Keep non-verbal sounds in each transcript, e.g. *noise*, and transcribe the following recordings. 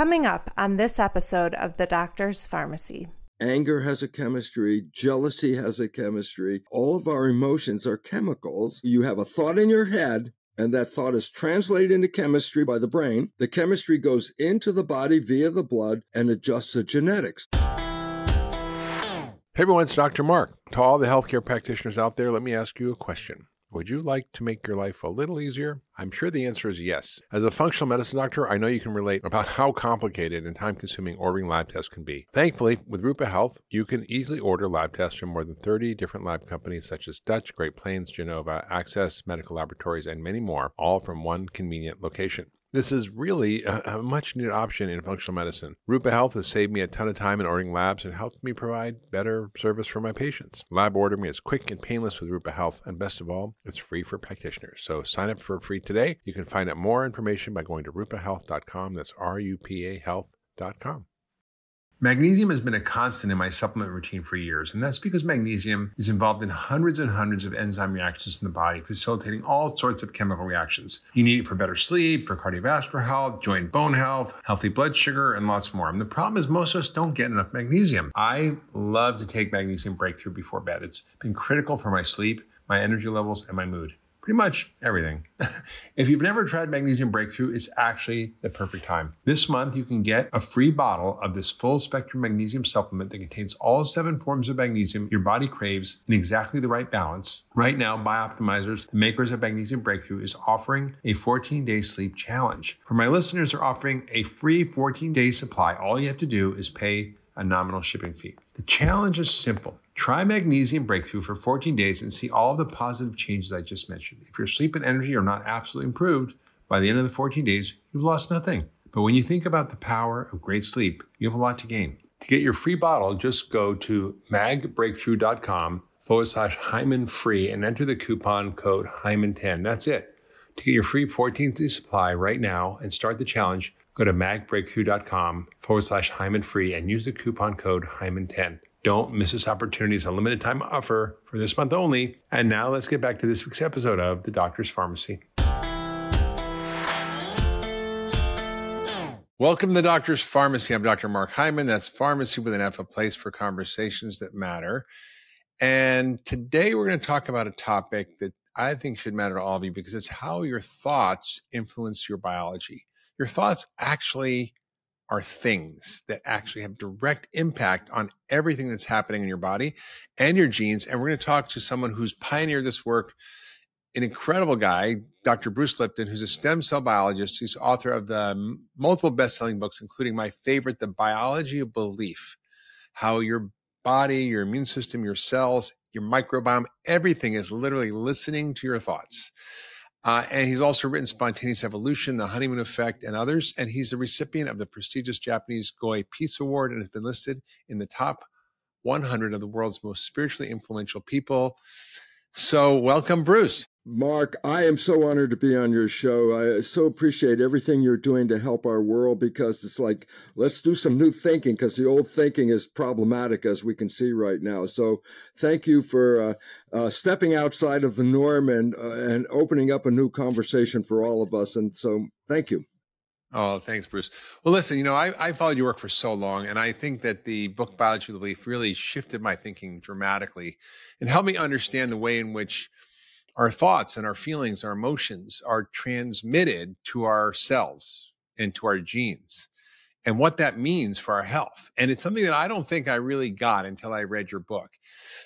Coming up on this episode of The Doctor's Farmacy. Anger has a chemistry, jealousy has a chemistry. All of our emotions are chemicals. You have a thought in your head, and that thought is translated into chemistry by the brain. The chemistry goes into the body via the blood and adjusts the genetics. Hey everyone, it's Dr. Mark. To all the healthcare practitioners out there, let me ask you a question. Would you like to make your life a little easier? I'm sure the answer is yes. As a functional medicine doctor, I know you can relate about how complicated and time consuming ordering lab tests can be. Thankfully, with Rupa Health, you can easily order lab tests from more than 30 different lab companies such as Dutch, Great Plains, Genova, Access Medical Laboratories, and many more, all from one convenient location. This is really a, a, much needed option in functional medicine. Rupa Health has saved me a ton of time in ordering labs and helped me provide better service for my patients. Lab ordering is quick and painless with Rupa Health, and best of all, it's free for practitioners. So sign up for free today. You can find out more information by going to rupahealth.com. That's R U P A health.com. Magnesium has been a constant in my supplement routine for years, and that's because magnesium is involved in hundreds and hundreds of enzyme reactions in the body, facilitating all sorts of chemical reactions. You need it for better sleep, for cardiovascular health, joint bone health, healthy blood sugar, and lots more. And the problem is most of us don't get enough magnesium. I love to take magnesium breakthrough before bed. It's been critical for my sleep, my energy levels, and my mood pretty much everything. *laughs* if you've never tried Magnesium Breakthrough, it's actually the perfect time. This month, you can get a free bottle of this full spectrum magnesium supplement that contains all seven forms of magnesium your body craves in exactly the right balance. Right now, Bioptimizers, the makers of Magnesium Breakthrough, is offering a 14 day sleep challenge. For my listeners, they're offering a free 14 day supply. All you have to do is pay a nominal shipping fee. The challenge is simple. Try Magnesium Breakthrough for 14 days and see all the positive changes I just mentioned. If your sleep and energy are not absolutely improved, by the end of the 14 days, you've lost nothing. But when you think about the power of great sleep, you have a lot to gain. To get your free bottle, just go to magbreakthrough.com forward slash Hyman free and enter the coupon code Hyman10. That's it. To get your free 14 day supply right now and start the challenge, go to magbreakthrough.com forward slash Hyman free and use the coupon code Hyman10. Don't miss this opportunity. It's a limited time offer for this month only. And now let's get back to this week's episode of The Doctor's Farmacy. Welcome to the Doctor's Farmacy. I'm Dr. Mark Hyman. That's pharmacy with an F, a place for conversations that matter. And today we're going to talk about a topic that I think should matter to all of you because it's how your thoughts influence your biology. Your thoughts actually are things that actually have direct impact on everything that's happening in your body and your genes. And we're going to talk to someone who's pioneered this work, an incredible guy, Dr. Bruce Lipton, who's a stem cell biologist. He's author of the um, multiple best-selling books, including my favorite, The Biology of Belief, how your body, your immune system, your cells, your microbiome, everything is literally listening to your thoughts. Uh, and he's also written Spontaneous Evolution, The Honeymoon Effect, and others. And he's the recipient of the prestigious Japanese Goi Peace Award and has been listed in the top 100 of the world's most spiritually influential people. So, welcome, Bruce. Mark, I am so honored to be on your show. I so appreciate everything you're doing to help our world because it's like, let's do some new thinking because the old thinking is problematic as we can see right now. So thank you for uh, uh, stepping outside of the norm and, uh, and opening up a new conversation for all of us. And so thank you. Oh, thanks, Bruce. Well, listen, you know, I, I followed your work for so long, and I think that the book Biology of the Belief really shifted my thinking dramatically and helped me understand the way in which our thoughts and our feelings, our emotions are transmitted to our cells and to our genes and what that means for our health. And it's something that I don't think I really got until I read your book.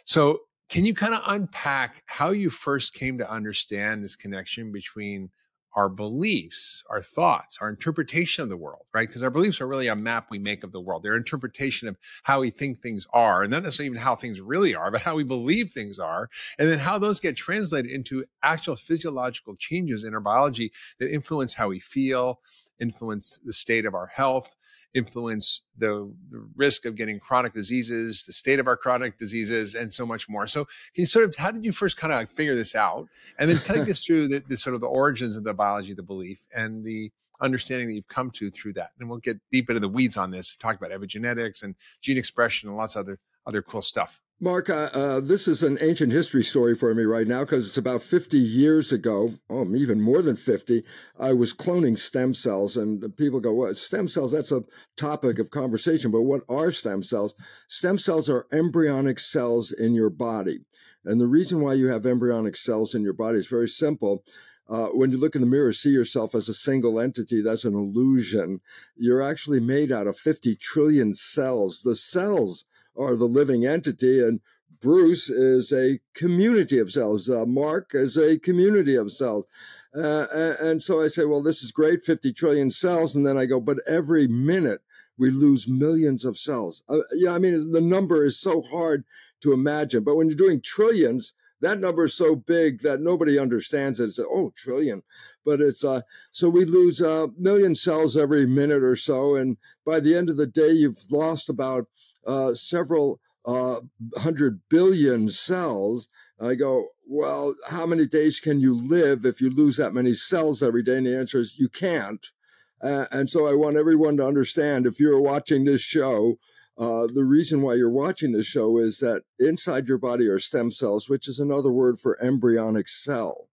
So, can you kind of unpack how you first came to understand this connection between our beliefs, our thoughts, our interpretation of the world, right? Because our beliefs are really a map we make of the world. They're interpretation of how we think things are, and not necessarily even how things really are, but how we believe things are, and then how those get translated into actual physiological changes in our biology that influence how we feel, influence the state of our health, influence the, the, risk of getting chronic diseases, the state of our chronic diseases, and so much more. So, can you sort of, how did you first kind of figure this out? And then take us through the, the, sort of the origins of the biology of the belief and the understanding that you've come to through that. And we'll get deep into the weeds on this, talk about epigenetics and gene expression and lots of other, other cool stuff. Mark, uh, uh, this is an ancient history story for me right now because it's about 50 years ago, oh, even more than 50. I was cloning stem cells, and people go, What? Stem cells? That's a topic of conversation, but what are stem cells? Stem cells are embryonic cells in your body. And the reason why you have embryonic cells in your body is very simple. Uh, when you look in the mirror, see yourself as a single entity, that's an illusion. You're actually made out of 50 trillion cells. The cells are the living entity, and Bruce is a community of cells. Uh, Mark is a community of cells. Uh, and so I say, well, this is great, 50 trillion cells. And then I go, but every minute we lose millions of cells. Uh, yeah, I mean, the number is so hard to imagine. But when you're doing trillions, that number is so big that nobody understands it. It's, oh, trillion. But it's uh, so we lose a uh, million cells every minute or so. And by the end of the day, you've lost about uh, several uh, hundred billion cells. I go, well, how many days can you live if you lose that many cells every day? And the answer is you can't. Uh, and so I want everyone to understand if you're watching this show, uh, the reason why you're watching this show is that inside your body are stem cells, which is another word for embryonic cell.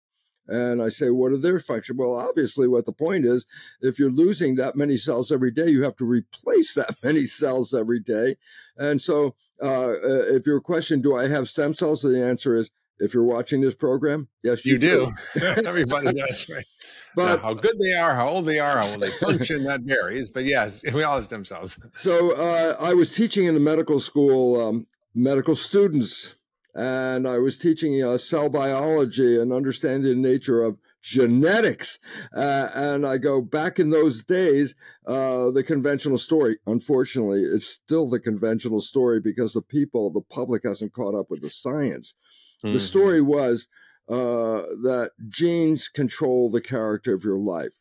And I say, what are their function? Well, obviously, what the point is, if you're losing that many cells every day, you have to replace that *laughs* many cells every day. And so, uh, uh if your question, do I have stem cells? The answer is, if you're watching this program, yes, you, you do. do. *laughs* *laughs* Everybody does, right? But now, how good they are, how old they are, how well they function, that varies. But yes, we all have stem cells. So uh, I was teaching in the medical school, um, medical students and I was teaching uh, cell biology and understanding the nature of genetics. Uh, and I go back in those days, uh, the conventional story. Unfortunately, it's still the conventional story because the people, the public hasn't caught up with the science. Mm-hmm. The story was uh, that genes control the character of your life.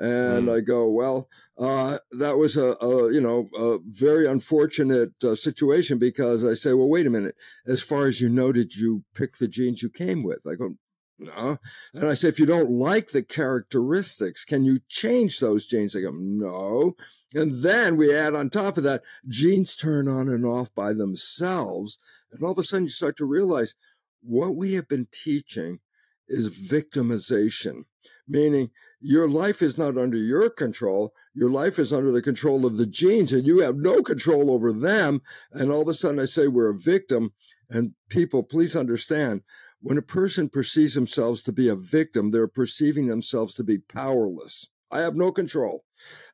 And mm. I go, well, uh, that was a, a, you know a very unfortunate uh, situation because I say, well, wait a minute. As far as you know, did you pick the genes you came with? I go, no. And I say, if you don't like the characteristics, can you change those genes? They go, no. And then we add on top of that, genes turn on and off by themselves. And all of a sudden you start to realize what we have been teaching is victimization, meaning your life is not under your control. Your life is under the control of the genes, and you have no control over them. And all of a sudden, I say we're a victim. And people, please understand when a person perceives themselves to be a victim, they're perceiving themselves to be powerless. I have no control.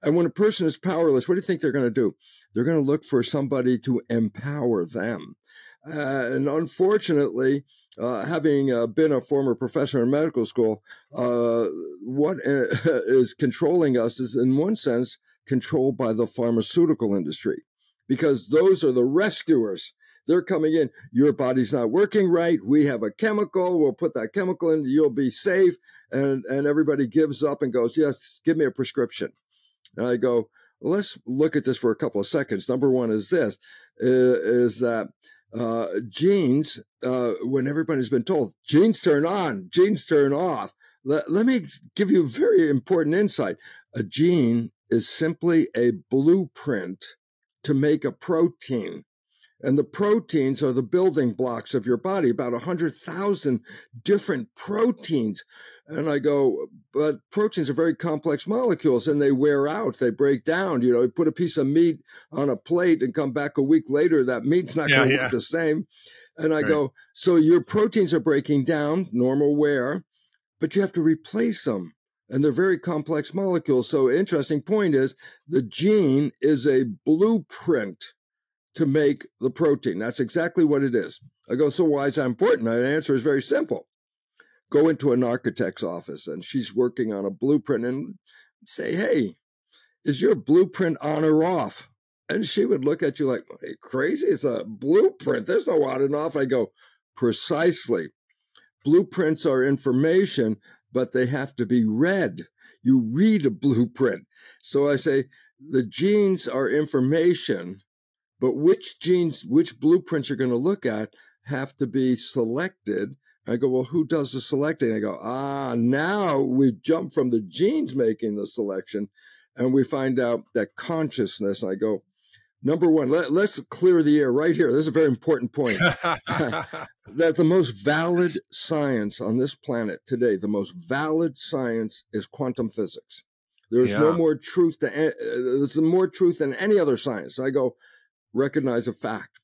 And when a person is powerless, what do you think they're going to do? They're going to look for somebody to empower them. Uh, and unfortunately, uh, having uh, been a former professor in medical school, uh, what uh, *laughs* controlling us is, in one sense, controlled by the pharmaceutical industry, because those are the rescuers. They're coming in. Your body's not working right. We have a chemical. We'll put that chemical in. You'll be safe. And and everybody gives up and goes, yes, give me a prescription. And I go, let's look at this for a couple of seconds. Number one is this: is that uh, genes, uh, when everybody's been told genes turn on, genes turn off. Let, let me give you a very important insight. A gene is simply a blueprint to make a protein. And the proteins are the building blocks of your body, about 100,000 different proteins. And I go, but proteins are very complex molecules and they wear out, they break down. You know, you put a piece of meat on a plate and come back a week later, that meat's not yeah, going to yeah. look the same. And I right. go, so your proteins are breaking down, normal wear, but you have to replace them. And they're very complex molecules. So, interesting point is the gene is a blueprint to make the protein. That's exactly what it is. I go, so why is that important? The answer is very simple go into an architect's office and she's working on a blueprint and say, Hey, is your blueprint on or off? And she would look at you like, hey, crazy? It's a blueprint. There's no on and off. I go, precisely. Blueprints are information, but they have to be read. You read a blueprint. So I say, the genes are information, but which genes, which blueprints you're going to look at have to be selected I go, well, who does the selecting? I go, ah, now we jump from the genes making the selection and we find out that consciousness. And I go, Number one, let, us clear the air right here. This is a very important point. *laughs* that the most valid science on this planet today, the most valid science is quantum physics. There's yeah. no more truth to uh, there's more truth than any other science. I go recognize a fact.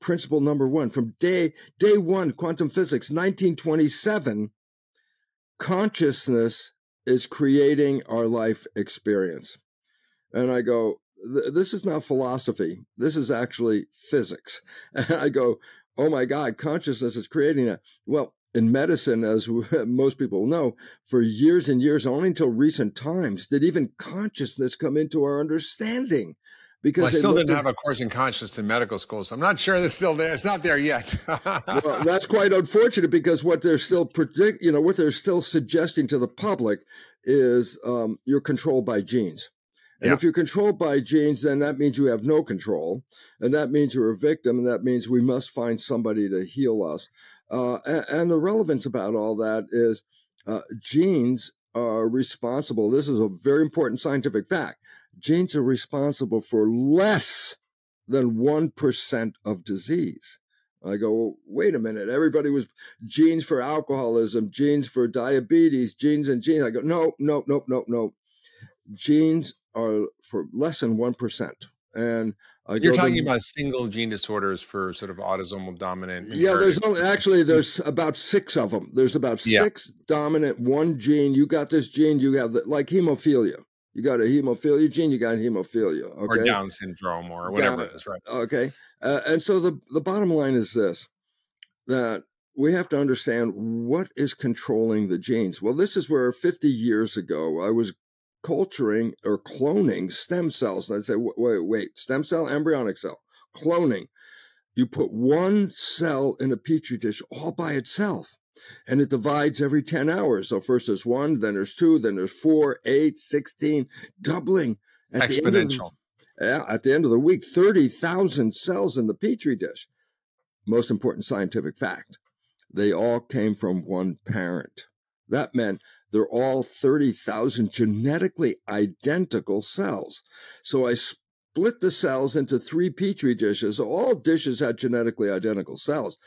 Principle number one from day day one, quantum physics, 1927. Consciousness is creating our life experience, and I go. This is not philosophy. This is actually physics. *laughs* And I go, oh my God, consciousness is creating that. Well, in medicine, as *laughs* most people know, for years and years, only until recent times, did even consciousness come into our understanding. Because well, I still didn't have a course in consciousness in medical school, so I'm not sure it's still there. It's not there yet. *laughs* well, that's quite unfortunate because what they're still predict, you know, what they're still suggesting to the public is um, you're controlled by genes. And yeah. if you're controlled by genes, then that means you have no control. And that means you're a victim. And that means we must find somebody to heal us. Uh, and, and, the relevance about all that is uh, genes are responsible. This is a very important scientific fact. Genes are responsible for less than 1% of disease. I go, well, wait a minute. Everybody was genes for alcoholism, genes for diabetes, genes and genes. I go, no, no, no, no, no. Genes are for less than 1%. And uh, you're talking about single gene disorders for sort of autosomal dominant. Yeah, there's only, actually there's about six of them. There's about yeah. six dominant one gene. You got this gene. You have the, like hemophilia. You got a hemophilia gene. You got hemophilia. Okay? Or Down syndrome or whatever it is, right? Okay. Uh, and so the the bottom line is this: that we have to understand what is controlling the genes. Well, this is where 50 years ago I was culturing or cloning stem cells. And I say, wait, wait, stem cell, embryonic cell, cloning. You put one cell in a petri dish all by itself, and it divides every 10 hours. So first there's one, then there's two, then there's four, eight, 16, doubling. At Exponential. The, yeah, at the end of the week, 30,000 cells in the petri dish. Most important scientific fact they all came from one parent. That meant they're all 30,000 genetically identical cells. So I split the cells into three petri dishes. All dishes had genetically identical cells.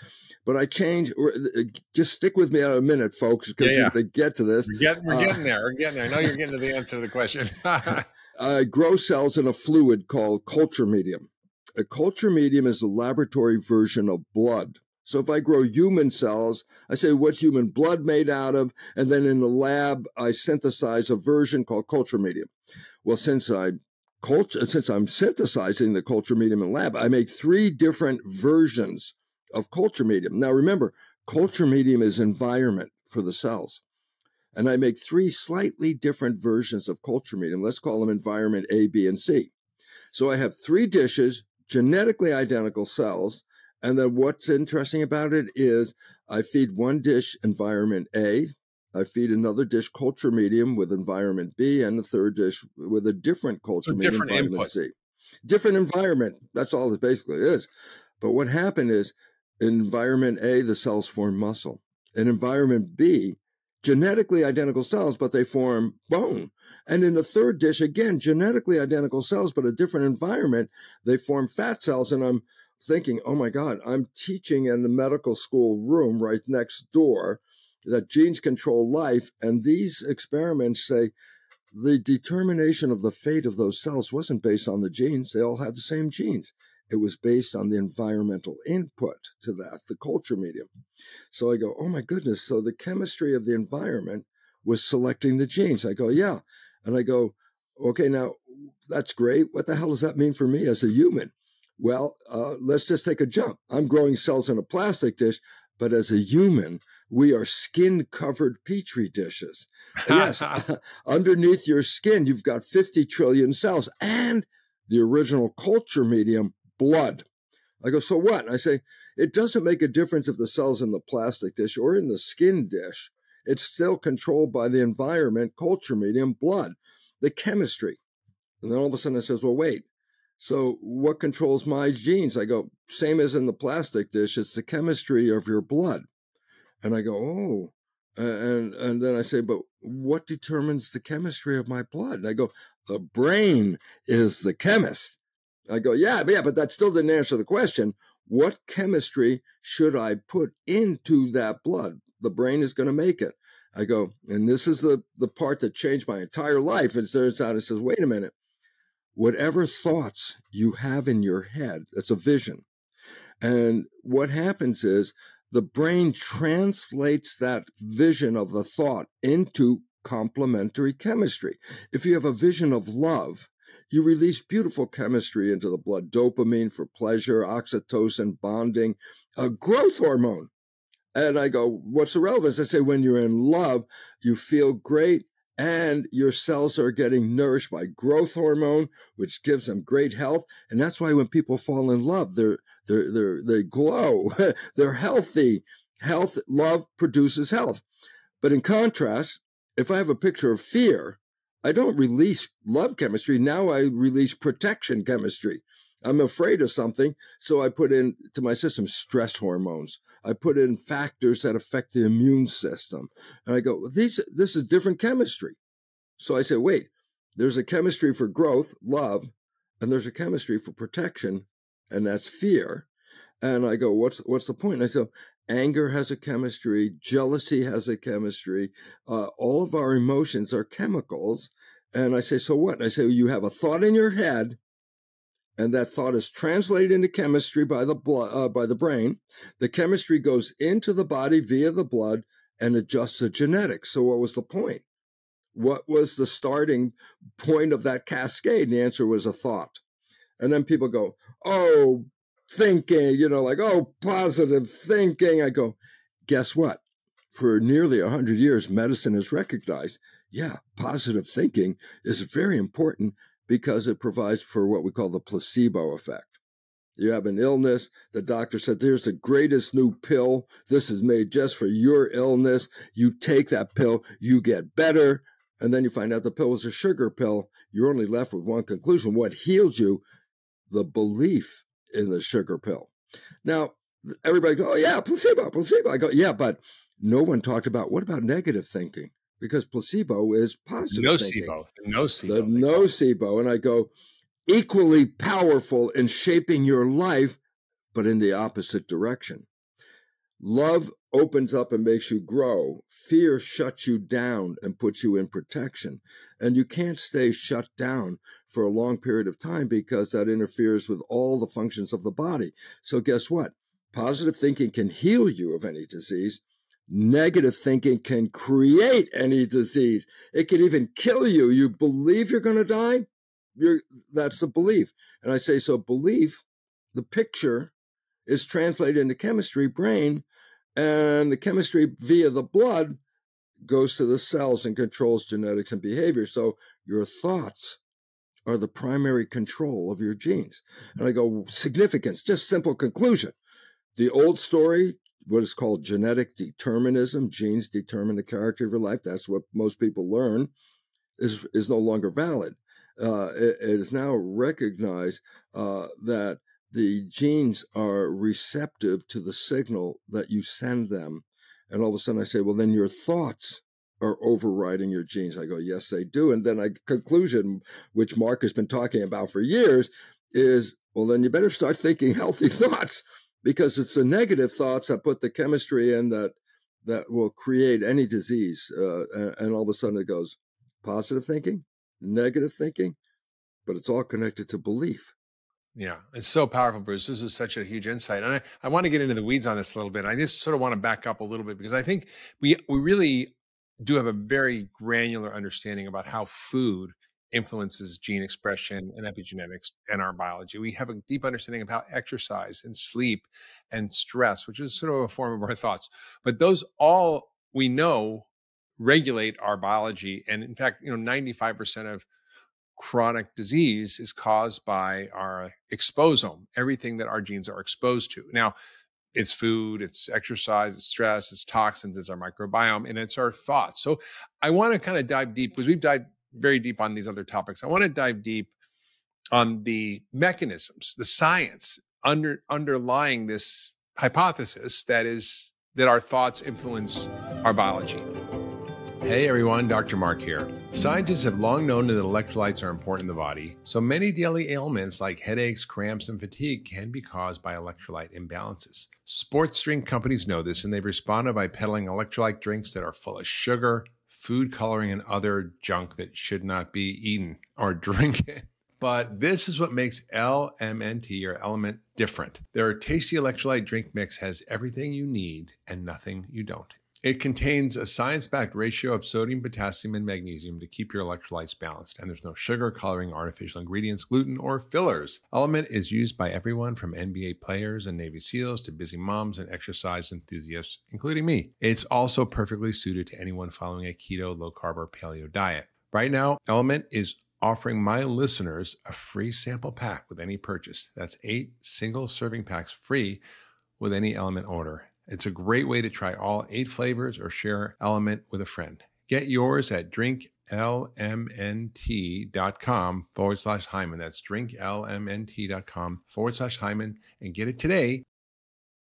But I changed. Uh, just stick with me a minute, folks, because yeah, yeah. you're going to get to this. We're, get, we're uh, getting there. We're getting there. I know you're getting to the answer to the question. *laughs* I grow cells in a fluid called culture medium. A culture medium is a laboratory version of blood. So if I grow human cells, I say what's human blood made out of, and then in the lab I synthesize a version called culture medium. Well, since I culture since I'm synthesizing the culture medium in lab, I make three different versions of culture medium. Now remember, culture medium is environment for the cells. And I make three slightly different versions of culture medium. Let's call them environment A, B, and C. So I have three dishes, genetically identical cells, and then what's interesting about it is I feed one dish environment A, I feed another dish culture medium with environment B, and a third dish with a different culture so medium different environment input. C. Different environment. That's all it basically is. But what happened is in environment A, the cells form muscle. In environment B, genetically identical cells, but they form bone. And in the third dish, again, genetically identical cells, but a different environment, they form fat cells. And I'm thinking, oh my God, I'm teaching in the medical school room right next door that genes control life. And these experiments say the determination of the fate of those cells wasn't based on the genes, they all had the same genes. It was based on the environmental input to that, the culture medium. So I go, oh my goodness. So the chemistry of the environment was selecting the genes. I go, yeah. And I go, okay, now that's great. What the hell does that mean for me as a human? Well, uh, let's just take a jump. I'm growing cells in a plastic dish, but as a human, we are skin covered petri dishes. yes, *laughs* *laughs* underneath your skin, you've got 50 trillion cells and the original culture medium, blood. I go, so what? I say, it doesn't make a difference if the cell's in the plastic dish or in the skin dish. It's still controlled by the environment, culture medium, blood, the chemistry. And then all of a sudden it says, well, wait, so, what controls my genes? I go, same as in the plastic dish, it's the chemistry of your blood. And I go, oh. And, and then I say, but what determines the chemistry of my blood? And I go, the brain is the chemist. I go, yeah, yeah, but that still didn't answer the question. What chemistry should I put into that blood? The brain is going to make it. I go, and this is the, the part that changed my entire life. And it turns out it says, wait a minute. Whatever thoughts you have in your head, that's a vision. And what happens is the brain translates that vision of the thought into complementary chemistry. If you have a vision of love, you release beautiful chemistry into the blood dopamine for pleasure, oxytocin, bonding, a growth hormone. And I go, what's the relevance? I say, when you're in love, you feel great and your cells are getting nourished by growth hormone, which gives them great health. And that's why when people fall in love, they're, they're, they're, they glow, *laughs* they're healthy. Health, love produces health. But in contrast, if I have a picture of fear, I don't release love chemistry. Now I release protection chemistry. I'm afraid of something, so I put in to my system stress hormones. I put in factors that affect the immune system, and I go, these this is different chemistry. So I say, wait, there's a chemistry for growth, love, and there's a chemistry for protection, and that's fear. And I go, what's what's the point? And I say, anger has a chemistry, jealousy has a chemistry. Uh, all of our emotions are chemicals. And I say, so what? And I say, well, you have a thought in your head and that thought is translated into chemistry by the blood uh, by the brain. The chemistry goes into the body via the blood and adjusts the genetics. So, what was the point? What was the starting point of that cascade? And the answer was a thought. And then people go, "Oh, thinking," you know, like, "Oh, positive thinking." I go, "Guess what? For nearly a hundred years, medicine has recognized, yeah, positive thinking is very important because it provides for what we call the placebo effect. You have an illness, the doctor said, There's the greatest new pill. This is made just for your illness. You take that pill, you get better. And then you find out the pill was a sugar pill. You're only left with one conclusion. What heals you? The belief in the sugar pill. Now, everybody go, Oh, yeah, placebo, placebo. I go, Yeah, but no one talked about what about negative thinking? because placebo is positive. Nocebo. Nocebo. The nocebo. And I go, equally powerful in shaping your life, but in the opposite direction. Love opens up and makes you grow. Fear shuts you down and puts you in protection. And you can't stay shut down for a long period of time because that interferes with all the functions of the body. So, guess what? Positive thinking can heal you of any disease, Negative thinking can create any disease. It can even kill you. You believe you're going to die. You're, that's the belief. And I say, so belief, the picture is translated into chemistry, brain, and the chemistry via the blood goes to the cells and controls genetics and behavior. So your thoughts are the primary control of your genes. And I go, significance, just simple conclusion. The old story, what is called genetic determinism. Genes determine the character of your life. That's what most people learn. Is is no longer valid. Uh, it, it is now recognized uh, that the genes are receptive to the signal that you send them. And all of a sudden, I say, well, then your thoughts are overriding your genes. I go, yes, they do. And then I conclusion, which Mark has been talking about for years, is well, then you better start thinking *laughs* healthy thoughts because it's the negative thoughts that put the chemistry in that that will create any disease. Uh, and, and all of a sudden it goes positive thinking, negative thinking, but it's all connected to belief. Yeah, it's so powerful, Bruce. This is such a huge insight. And I, I want to get into the weeds on this a little bit. I just sort of want to back up a little bit because I think we we really do have a very granular understanding about how food influences gene expression and epigenetics and our biology. We have a deep understanding of how exercise and sleep and stress, which is sort of a form of our thoughts, but those all we know regulate our biology. And in fact, you know, 95% of chronic disease is caused by our uh, exposome, everything that our genes are exposed to. Now, it's food, it's exercise, it's stress, it's toxins, it's our microbiome, and it's our thoughts. So I want to kind of dive deep because we've dived very deep on these other topics. I want to dive deep on the mechanisms, the science under underlying this hypothesis that is that our thoughts influence our biology. Hey everyone, Dr. Mark here. Scientists have long known that electrolytes are important in the body, so many daily ailments like headaches, cramps, and fatigue can be caused by electrolyte imbalances. Sports drink companies know this, and they've responded by peddling electrolyte drinks that are full of sugar, food coloring, and other junk that should not be eaten or *laughs* drinking. But this is what makes LMNT or Element different. Their tasty electrolyte drink mix has everything you need and nothing you don't. It contains a science backed ratio of sodium, potassium, and magnesium to keep your electrolytes balanced. And there's no sugar, coloring, artificial ingredients, gluten, or fillers. Element is used by everyone from NBA players and Navy SEALs to busy moms and exercise enthusiasts, including me. It's also perfectly suited to anyone following a keto, low carb, or paleo diet. Right now, Element is offering my listeners a free sample pack with any purchase. That's eight single serving packs free with any Element order. It's a great way to try all eight flavors or share element with a friend. Get yours at drinklmnt.com forward slash Hyman. That's drinklmnt.com forward slash Hyman and get it today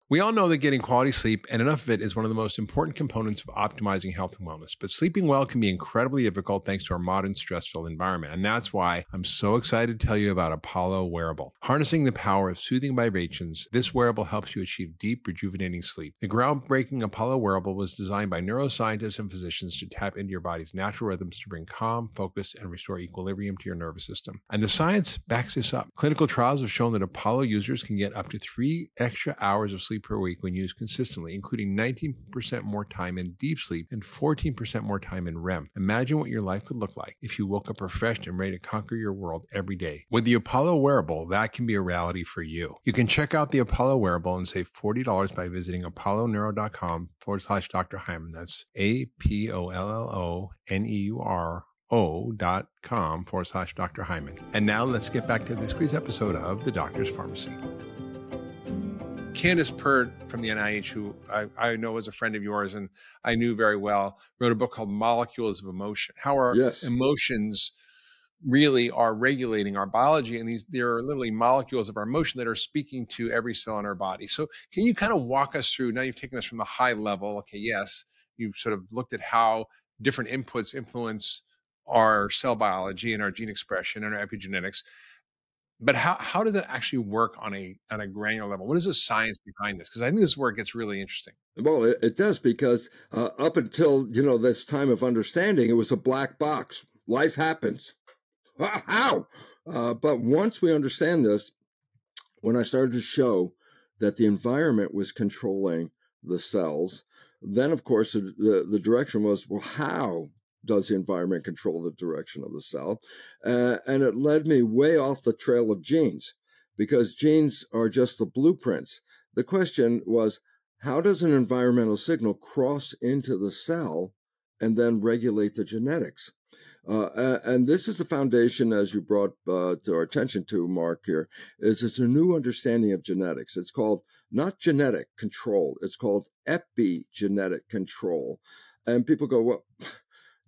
we all know that getting quality sleep and enough of it is one of the most important components of optimizing health and wellness. But sleeping well can be incredibly difficult thanks to our modern stressful environment. And that's why I'm so excited to tell you about Apollo Wearable. Harnessing the power of soothing vibrations, this wearable helps you achieve deep, rejuvenating sleep. The groundbreaking Apollo Wearable was designed by neuroscientists and physicians to tap into your body's natural rhythms to bring calm, focus, and restore equilibrium to your nervous system. And the science backs this up. Clinical trials have shown that Apollo users can get up to three extra hours of sleep sleep per week when used consistently, including 19% more time in deep sleep and 14% more time in REM. Imagine what your life could look like if you woke up refreshed and ready to conquer your world every day. With the Apollo wearable, that can be a reality for you. You can check out the Apollo wearable and save $40 by visiting apolloneuro.com forward slash Dr. Hyman. That's A P O L L O N E U R O dot com forward slash Dr. Hyman. And now let's get back to this week's episode of The Doctor's Farmacy. Candace Pert from the NIH, who I, I, know is a friend of yours and I knew very well, wrote a book called Molecules of Emotion. How our yes. emotions really are regulating our biology, and these there are literally molecules of our emotion that are speaking to every cell in our body. So, can you kind of walk us through? Now you've taken us from the high level. Okay, yes, you've sort of looked at how different inputs influence our cell biology and our gene expression and our epigenetics but how, how does that actually work on a on a granular level? What is the science behind this? Because I think this is where it gets really interesting. Well, it, it does because uh, up until you know this time of understanding, it was a black box. Life happens. How? Uh, but once we understand this, when I started to show that the environment was controlling the cells, then of course the, the, the direction was well, how does the environment control the direction of the cell? Uh, and it led me way off the trail of genes because genes are just the blueprints. The question was how does an environmental signal cross into the cell and then regulate the genetics? Uh, and this is the foundation, as you brought uh, to our attention to, Mark, here, is it's a new understanding of genetics. It's called not genetic control, it's called epigenetic control. And people go, well,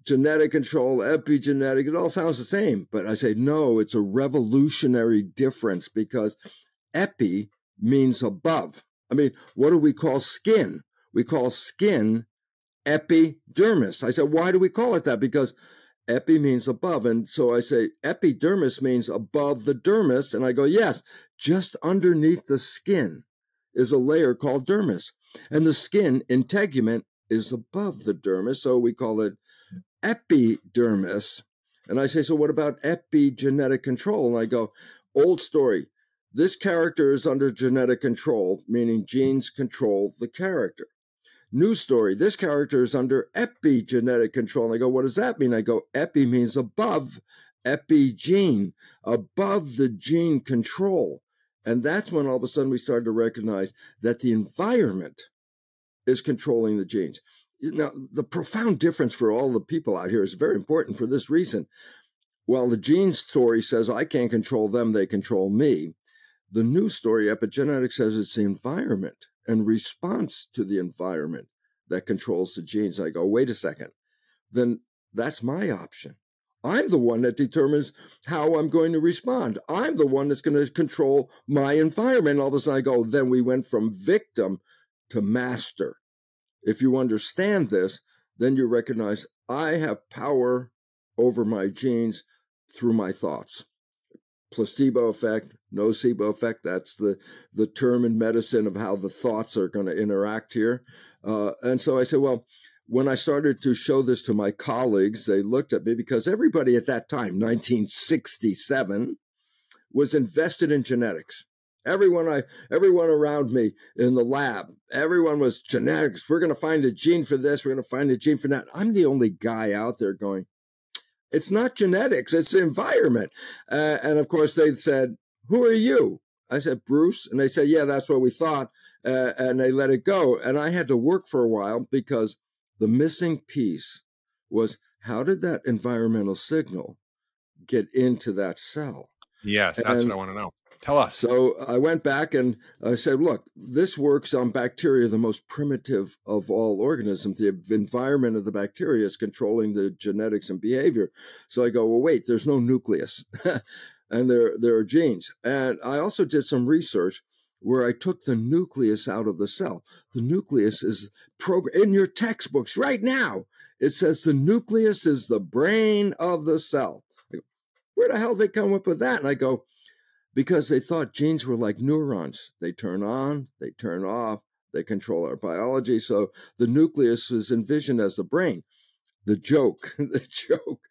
genetic control, epigenetic, it all sounds the same. But I say, no, it's a revolutionary difference because epi means above. I mean, what do we call skin? We call skin epidermis. I said, why do we call it that? Because epi means above. And so I say, epidermis means above the dermis. And I go, yes, just underneath the skin is a layer called dermis. And the skin integument is above the dermis. So we call it epidermis. And I say, so what about epigenetic control? And I go, old story. This character is under genetic control, meaning genes control the character. New story. This character is under epigenetic control. And I go, what does that mean? I go, epi means above epigene, above the gene control. And that's when all of a sudden we started to recognize that the environment is controlling the genes. Now, the profound difference for all the people out here is very important for this reason. While the gene story says I can't control them, they control me, the new story, epigenetics, says it's the environment and response to the environment that controls the genes. I go, wait a second, then that's my option. I'm the one that determines how I'm going to respond. I'm the one that's going to control my environment. All of a sudden, I go, then we went from victim to master. If you understand this, then you recognize I have power over my genes through my thoughts. Placebo effect, nocebo effect, that's the, the term in medicine of how the thoughts are going to interact here. Uh, and so I said, well, when I started to show this to my colleagues, they looked at me because everybody at that time, 1967, was invested in genetics. Everyone I everyone around me in the lab, everyone was genetics. We're going to find a gene for this, we're going to find a gene for that. I'm the only guy out there going, it's not genetics, it's the environment. Uh, and of course they said, "Who are you?" I said, "Bruce." And they said, "Yeah, that's what we thought." Uh, and they let it go. And I had to work for a while because the missing piece was how did that environmental signal get into that cell? Yes, that's and what I want to know. Tell us. So I went back and I said, look, this works on bacteria, the most primitive of all organisms. The environment of the bacteria is controlling the genetics and behavior. So I go, well, wait, there's no nucleus. *laughs* and there, there are genes. And I also did some research where I took the nucleus out of the cell. The nucleus is in your textbooks right now. It says the nucleus is the brain of the cell. Where the hell did they come up with that? And I go, because they thought genes were like neurons. They turn on, they turn off, they control our biology. So the nucleus was envisioned as the brain. The joke, *laughs* the joke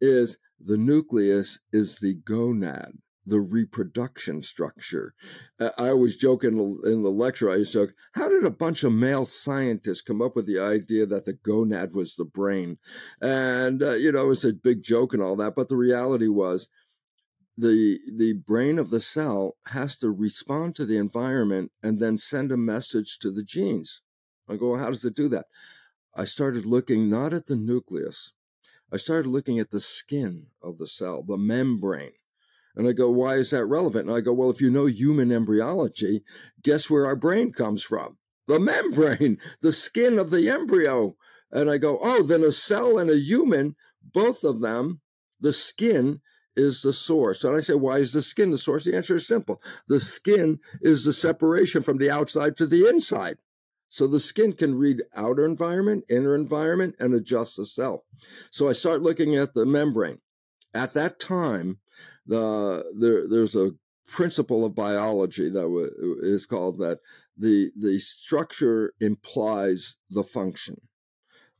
is the nucleus is the gonad, the reproduction structure. I always joke in the, in the lecture, I used to joke, how did a bunch of male scientists come up with the idea that the gonad was the brain? And, uh, you know, it was a big joke and all that. But the reality was, the the brain of the cell has to respond to the environment and then send a message to the genes. I go, how does it do that? I started looking not at the nucleus. I started looking at the skin of the cell, the membrane. And I go, why is that relevant? And I go, well, if you know human embryology, guess where our brain comes from? The membrane, *laughs* the skin of the embryo. And I go, oh, then a cell and a human, both of them, the skin is the source. And I say, why is the skin the source? The answer is simple. The skin is the separation from the outside to the inside. So the skin can read outer environment, inner environment, and adjust the cell. So I start looking at the membrane. At that time, the there, there's a principle of biology that w- is called that the the structure implies the function.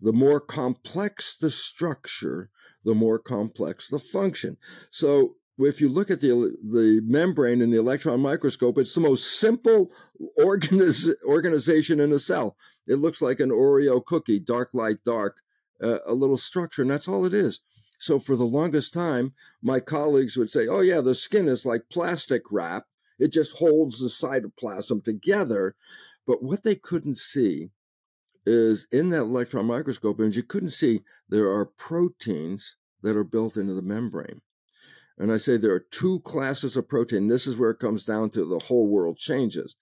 The more complex the structure, the more complex the function. So if you look at the the membrane in the electron microscope, it's the most simple organiz, organization in a cell. It looks like an Oreo cookie, dark light, dark, uh, a little structure, and that's all it is. So for the longest time, my colleagues would say, "Oh yeah, the skin is like plastic wrap; it just holds the cytoplasm together." But what they couldn't see is in that electron microscope image, you couldn't see there are proteins that are built into the membrane. And I say there are two classes of protein. This is where it comes down to the whole world changes.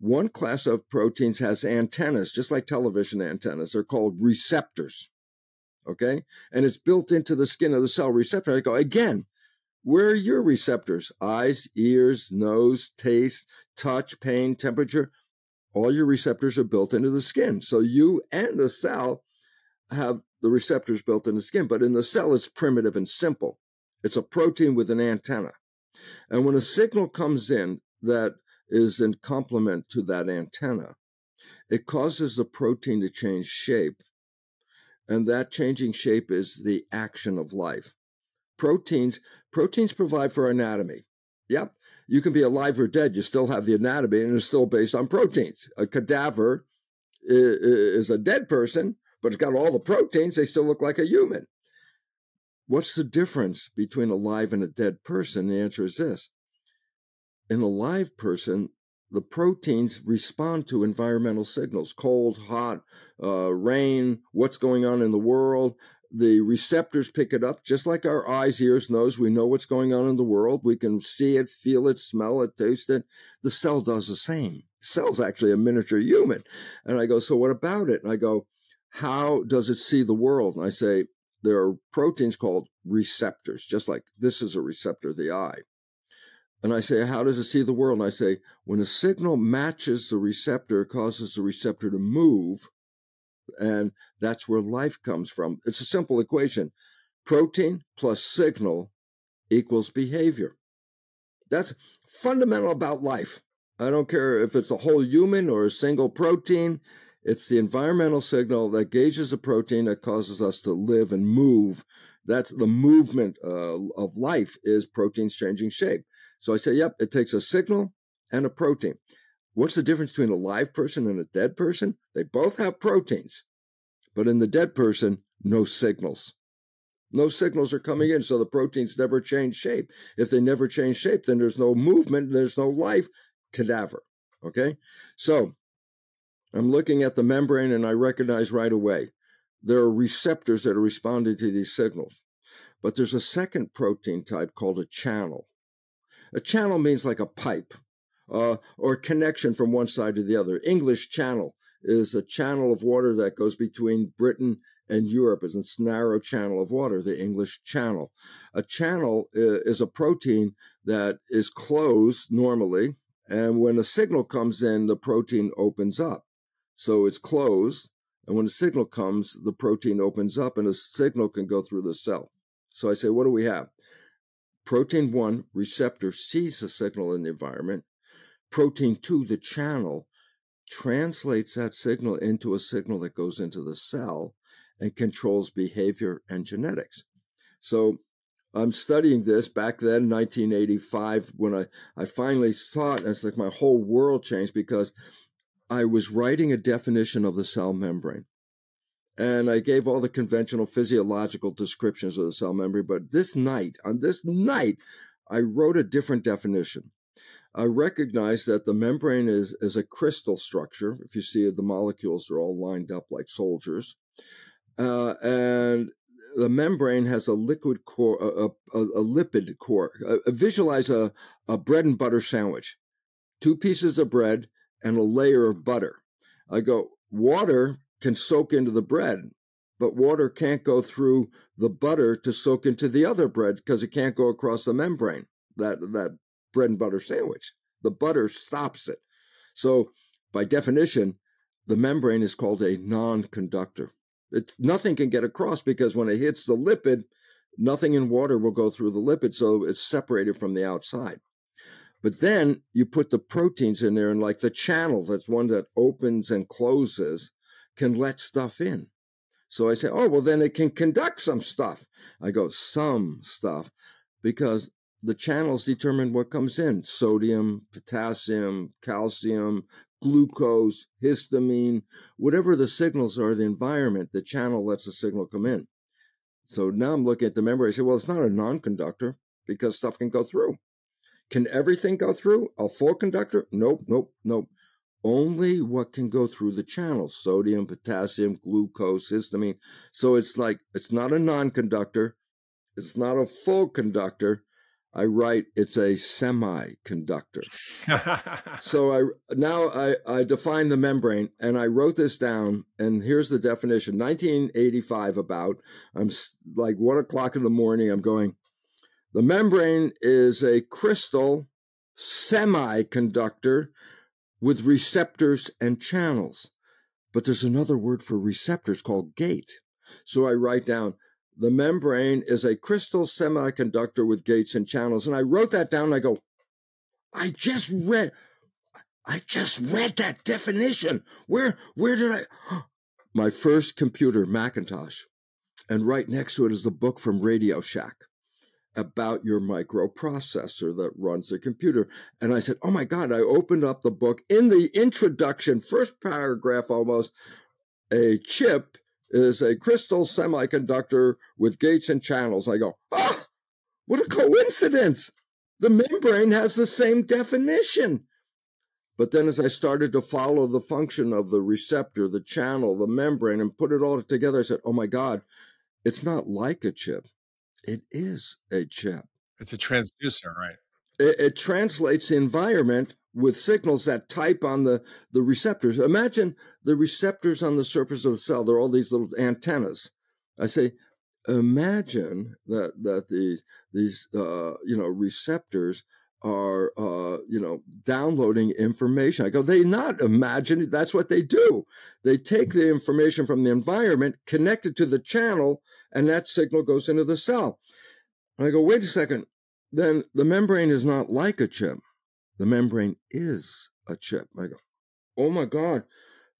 One class of proteins has antennas, just like television antennas. They're called receptors. Okay. And it's built into the skin of the cell receptor. I go, again, where are your receptors? Eyes, ears, nose, taste, touch, pain, temperature all your receptors are built into the skin. So you and the cell have the receptors built in the skin, but in the cell, it's primitive and simple. It's a protein with an antenna. And when a signal comes in that is in complement to that antenna, it causes the protein to change shape. And that changing shape is the action of life. Proteins, proteins provide for anatomy. Yep you can be alive or dead. You still have the anatomy and it's still based on proteins. A cadaver is a dead person, but it's got all the proteins. They still look like a human. What's the difference between a live and a dead person? The answer is this. In a live person, the proteins respond to environmental signals cold, hot, uh, rain, what's going on in the world the receptors pick it up just like our eyes, ears, nose. We know what's going on in the world. We can see it, feel it, smell it, taste it. The cell does the same. The cell's actually a miniature human. And I go, so what about it? And I go, how does it see the world? And I say, there are proteins called receptors, just like this is a receptor the eye. And I say, how does it see the world? And I say, when a signal matches the receptor, it causes the receptor to move and that's where life comes from. It's a simple equation. Protein plus signal equals behavior. That's fundamental about life. I don't care if it's a whole human or a single protein. It's the environmental signal that gauges a protein that causes us to live and move. That's the movement uh, of life is proteins changing shape. So I say, yep, it takes a signal and a protein. What's the difference between a live person and a dead person? They both have proteins, but in the dead person, no signals. No signals are coming in, so the proteins never change shape. If they never change shape, then there's no movement, there's no life, cadaver. Okay? So I'm looking at the membrane and I recognize right away there are receptors that are responding to these signals. But there's a second protein type called a channel. A channel means like a pipe uh, or a connection from one side to the other. English channel is a channel of water that goes between Britain and Europe. It's a narrow channel of water, the English channel. A channel is a protein that is closed normally, and when a signal comes in, the protein opens up. So it's closed, and when a signal comes, the protein opens up, and a signal can go through the cell. So I say, what do we have? Protein 1 receptor sees the signal in the environment. Protein 2, the channel, translates that signal into a signal that goes into the cell and controls behavior and genetics. So I'm studying this back then, 1985, when I, I finally saw it, and it's like my whole world changed because I was writing a definition of the cell membrane. And I gave all the conventional physiological descriptions of the cell membrane. But this night, on this night, I wrote a different definition. I recognize that the membrane is, is a crystal structure. If you see the molecules are all lined up like soldiers. Uh, and the membrane has a liquid core, a, a, a lipid core. Uh, visualize a, a bread and butter sandwich, two pieces of bread and a layer of butter. I go, water can soak into the bread, but water can't go through the butter to soak into the other bread because it can't go across the membrane, that, that bread and butter sandwich. The butter stops it. So, by definition, the membrane is called a non conductor. Nothing can get across because when it hits the lipid, nothing in water will go through the lipid, so it's separated from the outside. But then you put the proteins in there, and like the channel, that's one that opens and closes, can let stuff in. So I say, oh, well, then it can conduct some stuff. I go, some stuff, because the channels determine what comes in sodium, potassium, calcium, glucose, histamine, whatever the signals are, the environment, the channel lets the signal come in. So now I'm looking at the membrane. I say, well, it's not a non conductor because stuff can go through. Can everything go through? A full conductor? Nope, nope, nope. Only what can go through the channels sodium, potassium, glucose, histamine. So it's like, it's not a non conductor. It's not a full conductor. I write it's a semiconductor. *laughs* so I now I, I define the membrane and I wrote this down and here's the definition. 1985 about I'm like one o'clock in the morning. I'm going. The membrane is a crystal semiconductor with receptors and channels. But there's another word for receptors called gate. So I write down the membrane is a crystal semiconductor with gates and channels. And I wrote that down. I go, I just read, I just read that definition. Where, where did I? *gasps* My first computer, Macintosh. And right next to it is a book from Radio Shack about your microprocessor that runs the computer. And I said, Oh my God, I opened up the book. In the introduction, first paragraph almost, a chip is a crystal semiconductor with gates and channels. I go, ah, what a coincidence. The membrane has the same definition. But then as I started to follow the function of the receptor, the channel, the membrane, and put it all together, I said, oh my God, it's not like a chip. It is a chip. It's a transducer, right? It, it translates the environment with signals that type on the, the receptors. Imagine the receptors on the surface of the cell. They're all these little antennas. I say, imagine that that these these uh, you know receptors are uh, you know downloading information. I go, they not imagine that's what they do. They take the information from the environment, connect it to the channel, and that signal goes into the cell. And I go, wait a second. Then the membrane is not like a chip. The membrane is a chip. I go, oh my God.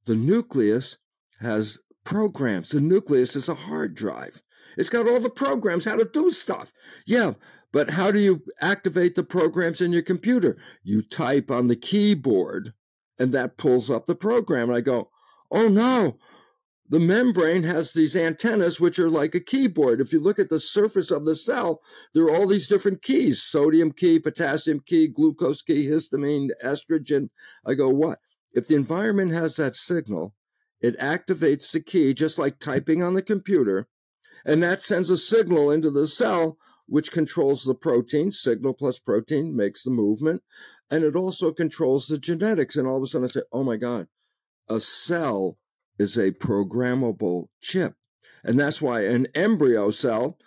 The nucleus has programs. The nucleus is a hard drive. It's got all the programs how to do stuff. Yeah, but how do you activate the programs in your computer? You type on the keyboard and that pulls up the program. And I go, oh no, the membrane has these antennas which are like a keyboard. If you look at the surface of the cell, there are all these different keys sodium key, potassium key, glucose key, histamine, estrogen. I go, what? If the environment has that signal, it activates the key just like typing on the computer, and that sends a signal into the cell which controls the protein. Signal plus protein makes the movement, and it also controls the genetics. And all of a sudden, I say, oh my God, a cell is a programmable chip. And that's why an embryo cell,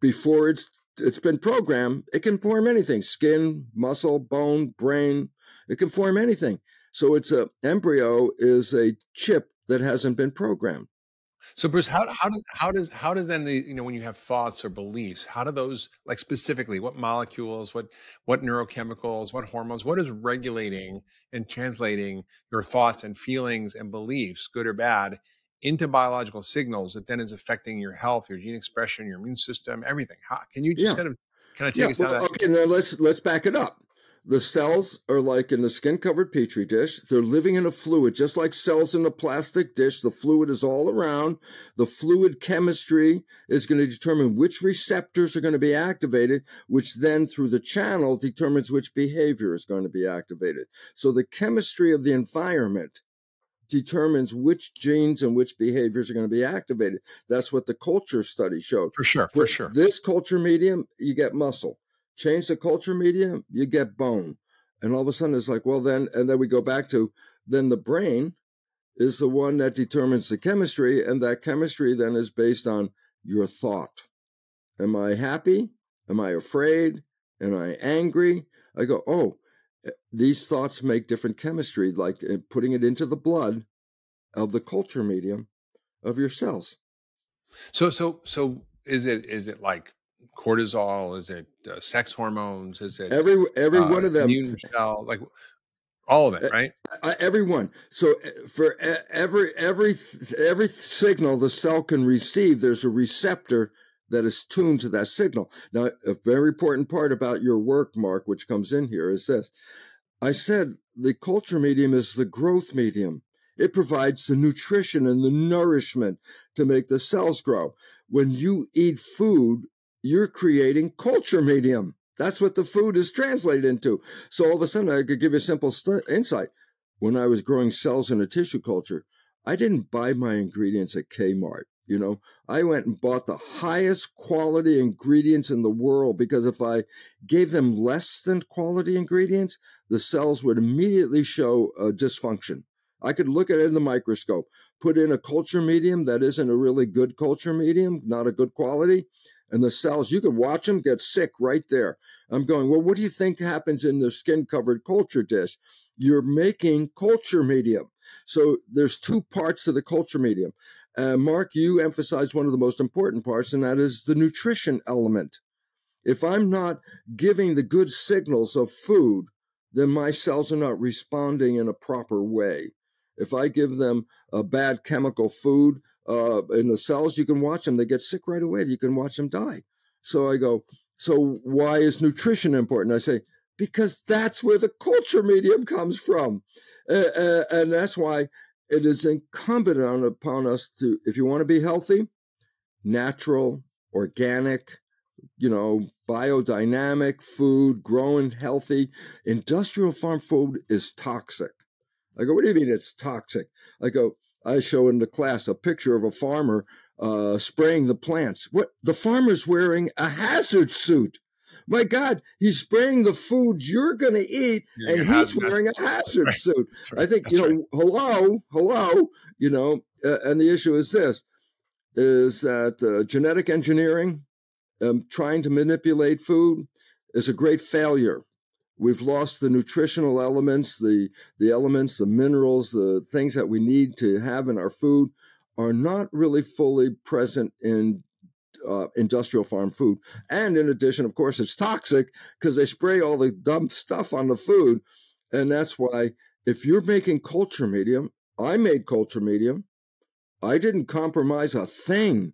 before it's it's been programmed, it can form anything skin, muscle, bone, brain. It can form anything. So it's a embryo is a chip that hasn't been programmed. So Bruce, how how does how does how does then the you know when you have thoughts or beliefs, how do those like specifically what molecules, what what neurochemicals, what hormones, what is regulating and translating your thoughts and feelings and beliefs, good or bad, into biological signals that then is affecting your health, your gene expression, your immune system, everything? How, can you just Yeah. kind of kind of take Yeah, us well, that? okay, now let's let's back it up. The cells are like in a skin covered petri dish. They're living in a fluid, just like cells in a plastic dish. The fluid is all around. The fluid chemistry is going to determine which receptors are going to be activated, which then through the channel determines which behavior is going to be activated. So the chemistry of the environment determines which genes and which behaviors are going to be activated. That's what the culture study showed. For sure, for sure. This culture medium, you get muscle. Change the culture medium, you get bone. And all of a sudden it's like, well, then, and then we go back to then the brain is the one that determines the chemistry. And that chemistry then is based on your thought. Am I happy? Am I afraid? Am I angry? I go, oh, eh, these thoughts make different chemistry, like eh, putting it into the blood of the culture medium of your cells. So so so is it is it like cortisol? Is it uh, sex hormones? Is it Every every uh, one of them immune cell? Like all of it, right? Uh, everyone. So for every every every signal the cell can receive, there's a receptor that is tuned to that signal. Now, a very important part about your work, Mark, which comes in here, is this: I said the culture medium is the growth medium. It provides the nutrition and the nourishment to make the cells grow. When you eat food, you're creating culture *laughs* medium. That's what the food is translated into. So all of a sudden, I could give you a simple st- insight. When I was growing cells in a tissue culture, I didn't buy my ingredients at Kmart. You know, I went and bought the highest quality ingredients in the world because if I gave them less than quality ingredients, the cells would immediately show a dysfunction. I could look at it in the microscope, put in a culture medium that isn't a really good culture medium, not a good quality, and the cells, you could watch them get sick right there. I'm going, well, what do you think happens in the skin covered culture dish? You're making culture medium. So there's two parts to the culture medium. Uh, Mark, you emphasize one of the most important parts, and that is the nutrition element. If I'm not giving the good signals of food, then my cells are not responding in a proper way. If I give them a bad chemical food uh, in the cells, you can watch them; they get sick right away. You can watch them die. So I go, so why is nutrition important? I say because that's where the culture medium comes from, uh, and that's why it is incumbent on upon us to, if you want to be healthy, natural, organic, you know, biodynamic food, growing healthy. Industrial farm food is toxic. I go, what do you mean it's toxic? I go, I show in the class a picture of a farmer uh, spraying the plants. What the farmer's wearing a hazard suit. My God, he's spraying the food you're going to eat, You're and he's wearing a hazard right. suit. That's I think That's you know, right. hello, hello, you know, uh, and the issue is this: is that uh, genetic engineering, um, trying to manipulate food, is a great failure. We've lost the nutritional elements, the the elements, the minerals, the things that we need to have in our food are not really fully present in uh, industrial farm food. And in addition, of course, it's toxic because they spray all the dumb stuff on the food. And that's why if you're making culture medium, I made culture medium. I didn't compromise a thing.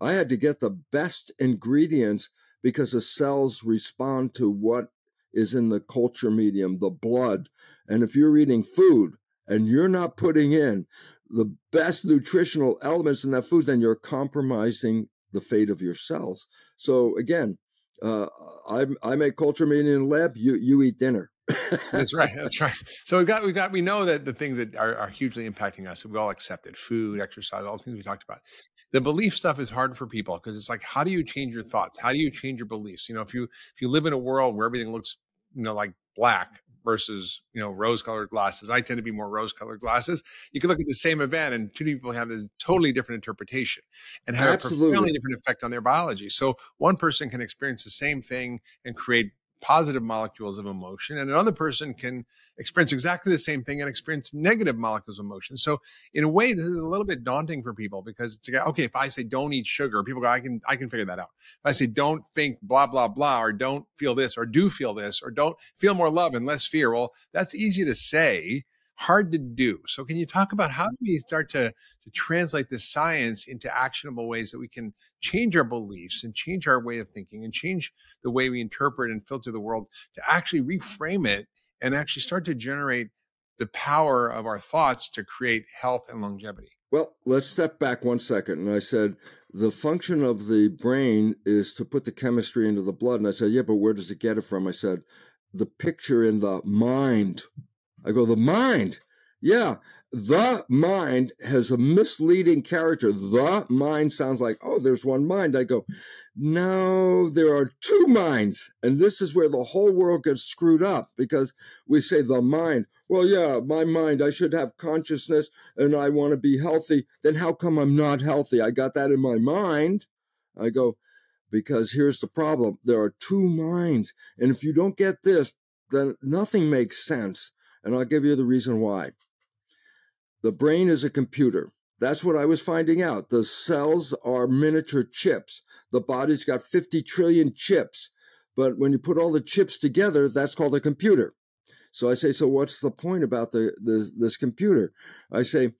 I had to get the best ingredients because the cells respond to what is in the culture medium, the blood. And if you're eating food and you're not putting in the best nutritional elements in that food, then you're compromising the fate of your cells. So again, uh, I, I make culture medium in the lab. You you eat dinner. *laughs* that's right. That's right. So we got we got we know that the things that are, are hugely impacting us, we all accepted food, exercise, all the things we talked about. The belief stuff is hard for people because it's like, how do you change your thoughts? How do you change your beliefs? You know, if you if you live in a world where everything looks, you know, like black versus you know rose colored glasses i tend to be more rose colored glasses you can look at the same event and two people have this totally different interpretation and have Absolutely. a profoundly different effect on their biology so one person can experience the same thing and create positive molecules of emotion and another person can experience exactly the same thing and experience negative molecules of emotion. So in a way this is a little bit daunting for people because it's like okay if i say don't eat sugar people go i can i can figure that out. If i say don't think blah blah blah or don't feel this or do feel this or don't feel more love and less fear well that's easy to say hard to do. So can you talk about how mm. do we start to, to translate this science into actionable ways that we can change our beliefs and change our way of thinking and change the way we interpret and filter the world to actually reframe it and actually start to generate the power of our thoughts to create health and longevity? Well, let's step back one second. And I said, the function of the brain is to put the chemistry into the blood. And I said, yeah, but where does it get it from? I said, the picture in the mind I go, the mind. Yeah, the mind has a misleading character. The mind sounds like, oh, there's one mind. I go, no, there are two minds. And this is where the whole world gets screwed up because we say the mind. Well, yeah, my mind, I should have consciousness and I want to be healthy. Then how come I'm not healthy? I got that in my mind. I go, because here's the problem there are two minds. And if you don't get this, then nothing makes sense. And I'll give you the reason why. The brain is a computer. That's what I was finding out. The cells are miniature chips. The body's got 50 trillion chips. But when you put all the chips together, that's called a computer. So I say, so what's the point about the, this, this computer? I say,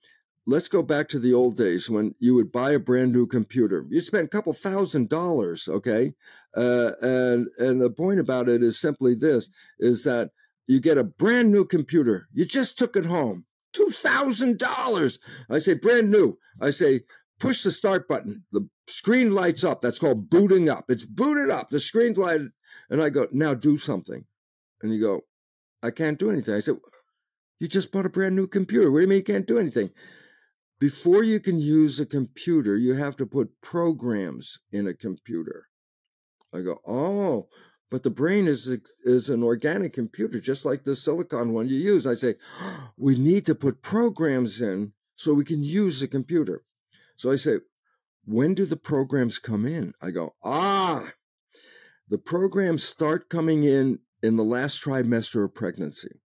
let's go back to the old days when you would buy a brand new computer. You spent a couple thousand dollars, okay? Uh, and and the point about it is simply this: is that you get a brand new computer. You just took it home. $2,000. I say, brand new. I say, push the start button. The screen lights up. That's called booting up. It's booted up. The screen's lighted. And I go, now do something. And you go, I can't do anything. I said, you just bought a brand new computer. What do you mean you can't do anything? Before you can use a computer, you have to put programs in a computer. I go, oh, but the brain is is an organic computer, just like the silicon one you use. I say, we need to put programs in so we can use the computer. So I say, when do the programs come in? I go, ah, the programs start coming in in the last trimester of pregnancy.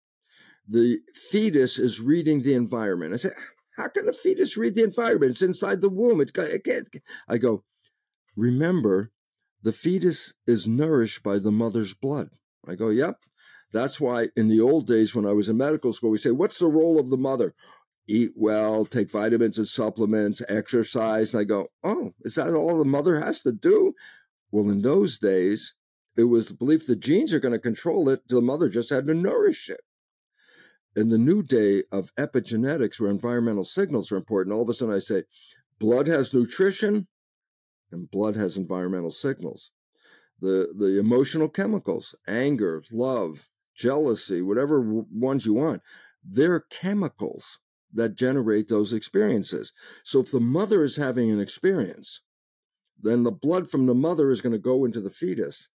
The fetus is reading the environment. I say, how can a fetus read the environment? It's inside the womb. It, can't. I go, remember, the fetus is nourished by the mother's blood. I go, yep. That's why in the old days when I was in medical school, we say, what's the role of the mother? Eat well, take vitamins and supplements, exercise. And I go, oh, is that all the mother has to do? Well, in those days, it was the belief the genes are going to control it. The mother just had to nourish it. In the new day of epigenetics, where environmental signals are important, all of a sudden I say, blood has nutrition, and blood has environmental signals. The, the emotional chemicals, anger, love, jealousy, whatever ones you want, they're chemicals that generate those experiences. So if the mother is having an experience, then the blood from the mother is going to go into the fetus.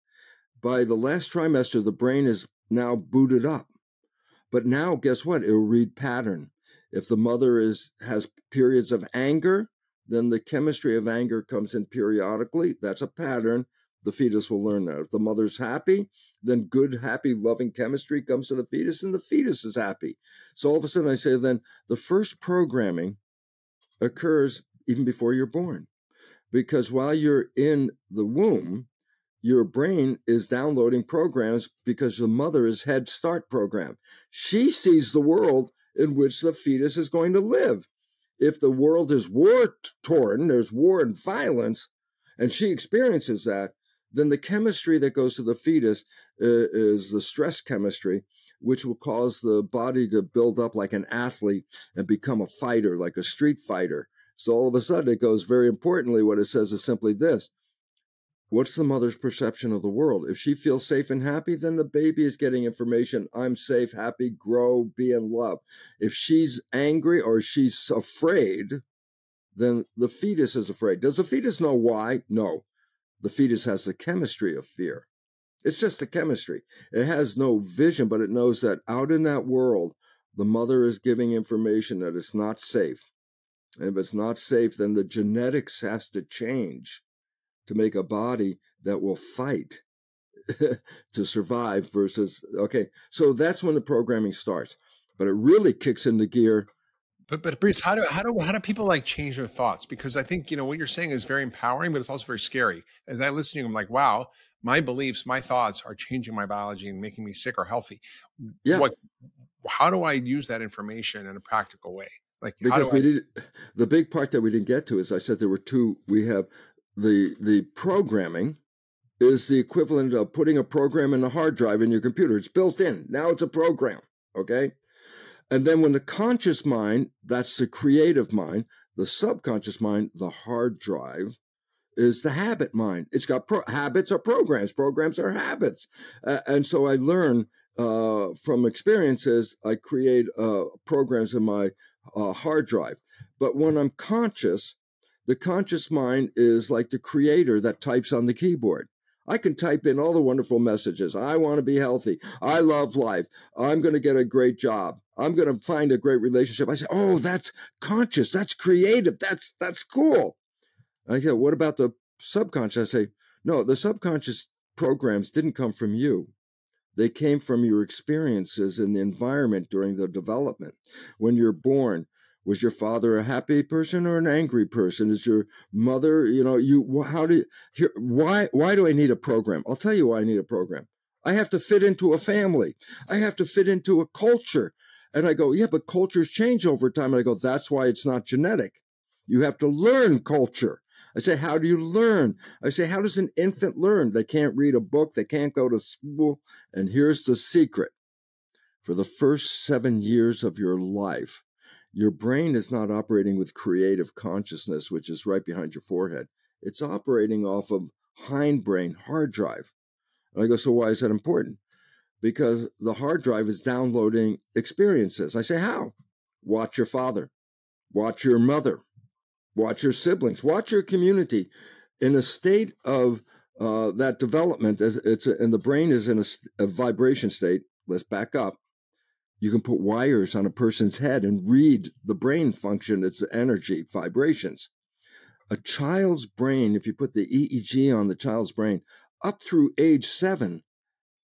By the last trimester, the brain is now booted up. But now, guess what? It'll read pattern. If the mother is has periods of anger, then the chemistry of anger comes in periodically. That's a pattern. The fetus will learn that. If the mother's happy, then good, happy, loving chemistry comes to the fetus, and the fetus is happy. So all of a sudden, I say, then the first programming occurs even before you're born. Because while you're in the womb, your brain is downloading programs because the mother is Head Start program. She sees the world in which the fetus is going to live. If the world is war torn, there's war and violence, and she experiences that, then the chemistry that goes to the fetus uh, is the stress chemistry, which will cause the body to build up like an athlete and become a fighter, like a street fighter. So all of a sudden, it goes very importantly, what it says is simply this What's the mother's perception of the world? If she feels safe and happy, then the baby is getting information I'm safe, happy, grow, be in love. If she's angry or she's afraid, then the fetus is afraid. Does the fetus know why? No. The fetus has the chemistry of fear. It's just the chemistry. It has no vision, but it knows that out in that world, the mother is giving information that it's not safe. And if it's not safe, then the genetics has to change to make a body that will fight *laughs* to survive versus, okay. So that's when the programming starts. But it really kicks into gear. But, but Bruce, how do, how do, how do people like change their thoughts? Because I think, you know, what you're saying is very empowering, but it's also very scary. As I listen to you, I'm like, wow, my beliefs, my thoughts are changing my biology and making me sick or healthy. Yeah. What, how do I use that information in a practical way? Like because we I... did the big part that we didn't get to is I said there were two. We have the the programming is the equivalent of putting a program in a hard drive in your computer. It's built in. Now it's a program. Okay. And then when the conscious mind, that's the creative mind, the subconscious mind, the hard drive, is the habit mind. It's got pro- habits are programs. Programs are habits. Uh, and so I learn uh, from experiences. I create uh, programs in my uh, hard drive. But when I'm conscious, the conscious mind is like the creator that types on the keyboard. I can type in all the wonderful messages. I want to be healthy. I love life. I'm going to get a great job. I'm going to find a great relationship. I say, "Oh, that's conscious. That's creative. That's that's cool." I say, "What about the subconscious?" I say, "No, the subconscious programs didn't come from you. They came from your experiences in the environment during the development. When you're born, was your father a happy person or an angry person? Is your mother, you know, you how do here why why do I need a program? I'll tell you why I need a program. I have to fit into a family. I have to fit into a culture. And I go, yeah, but cultures change over time. And I go, that's why it's not genetic. You have to learn culture. I say, how do you learn? I say, how does an infant learn? They can't read a book, they can't go to school. And here's the secret for the first seven years of your life, your brain is not operating with creative consciousness, which is right behind your forehead. It's operating off of hindbrain hard drive. And I go, so why is that important? Because the hard drive is downloading experiences. I say, how? Watch your father, watch your mother, watch your siblings, watch your community. In a state of uh, that development, as it's a, and the brain is in a, a vibration state. Let's back up. You can put wires on a person's head and read the brain function, its energy, vibrations. A child's brain, if you put the EEG on the child's brain, up through age seven,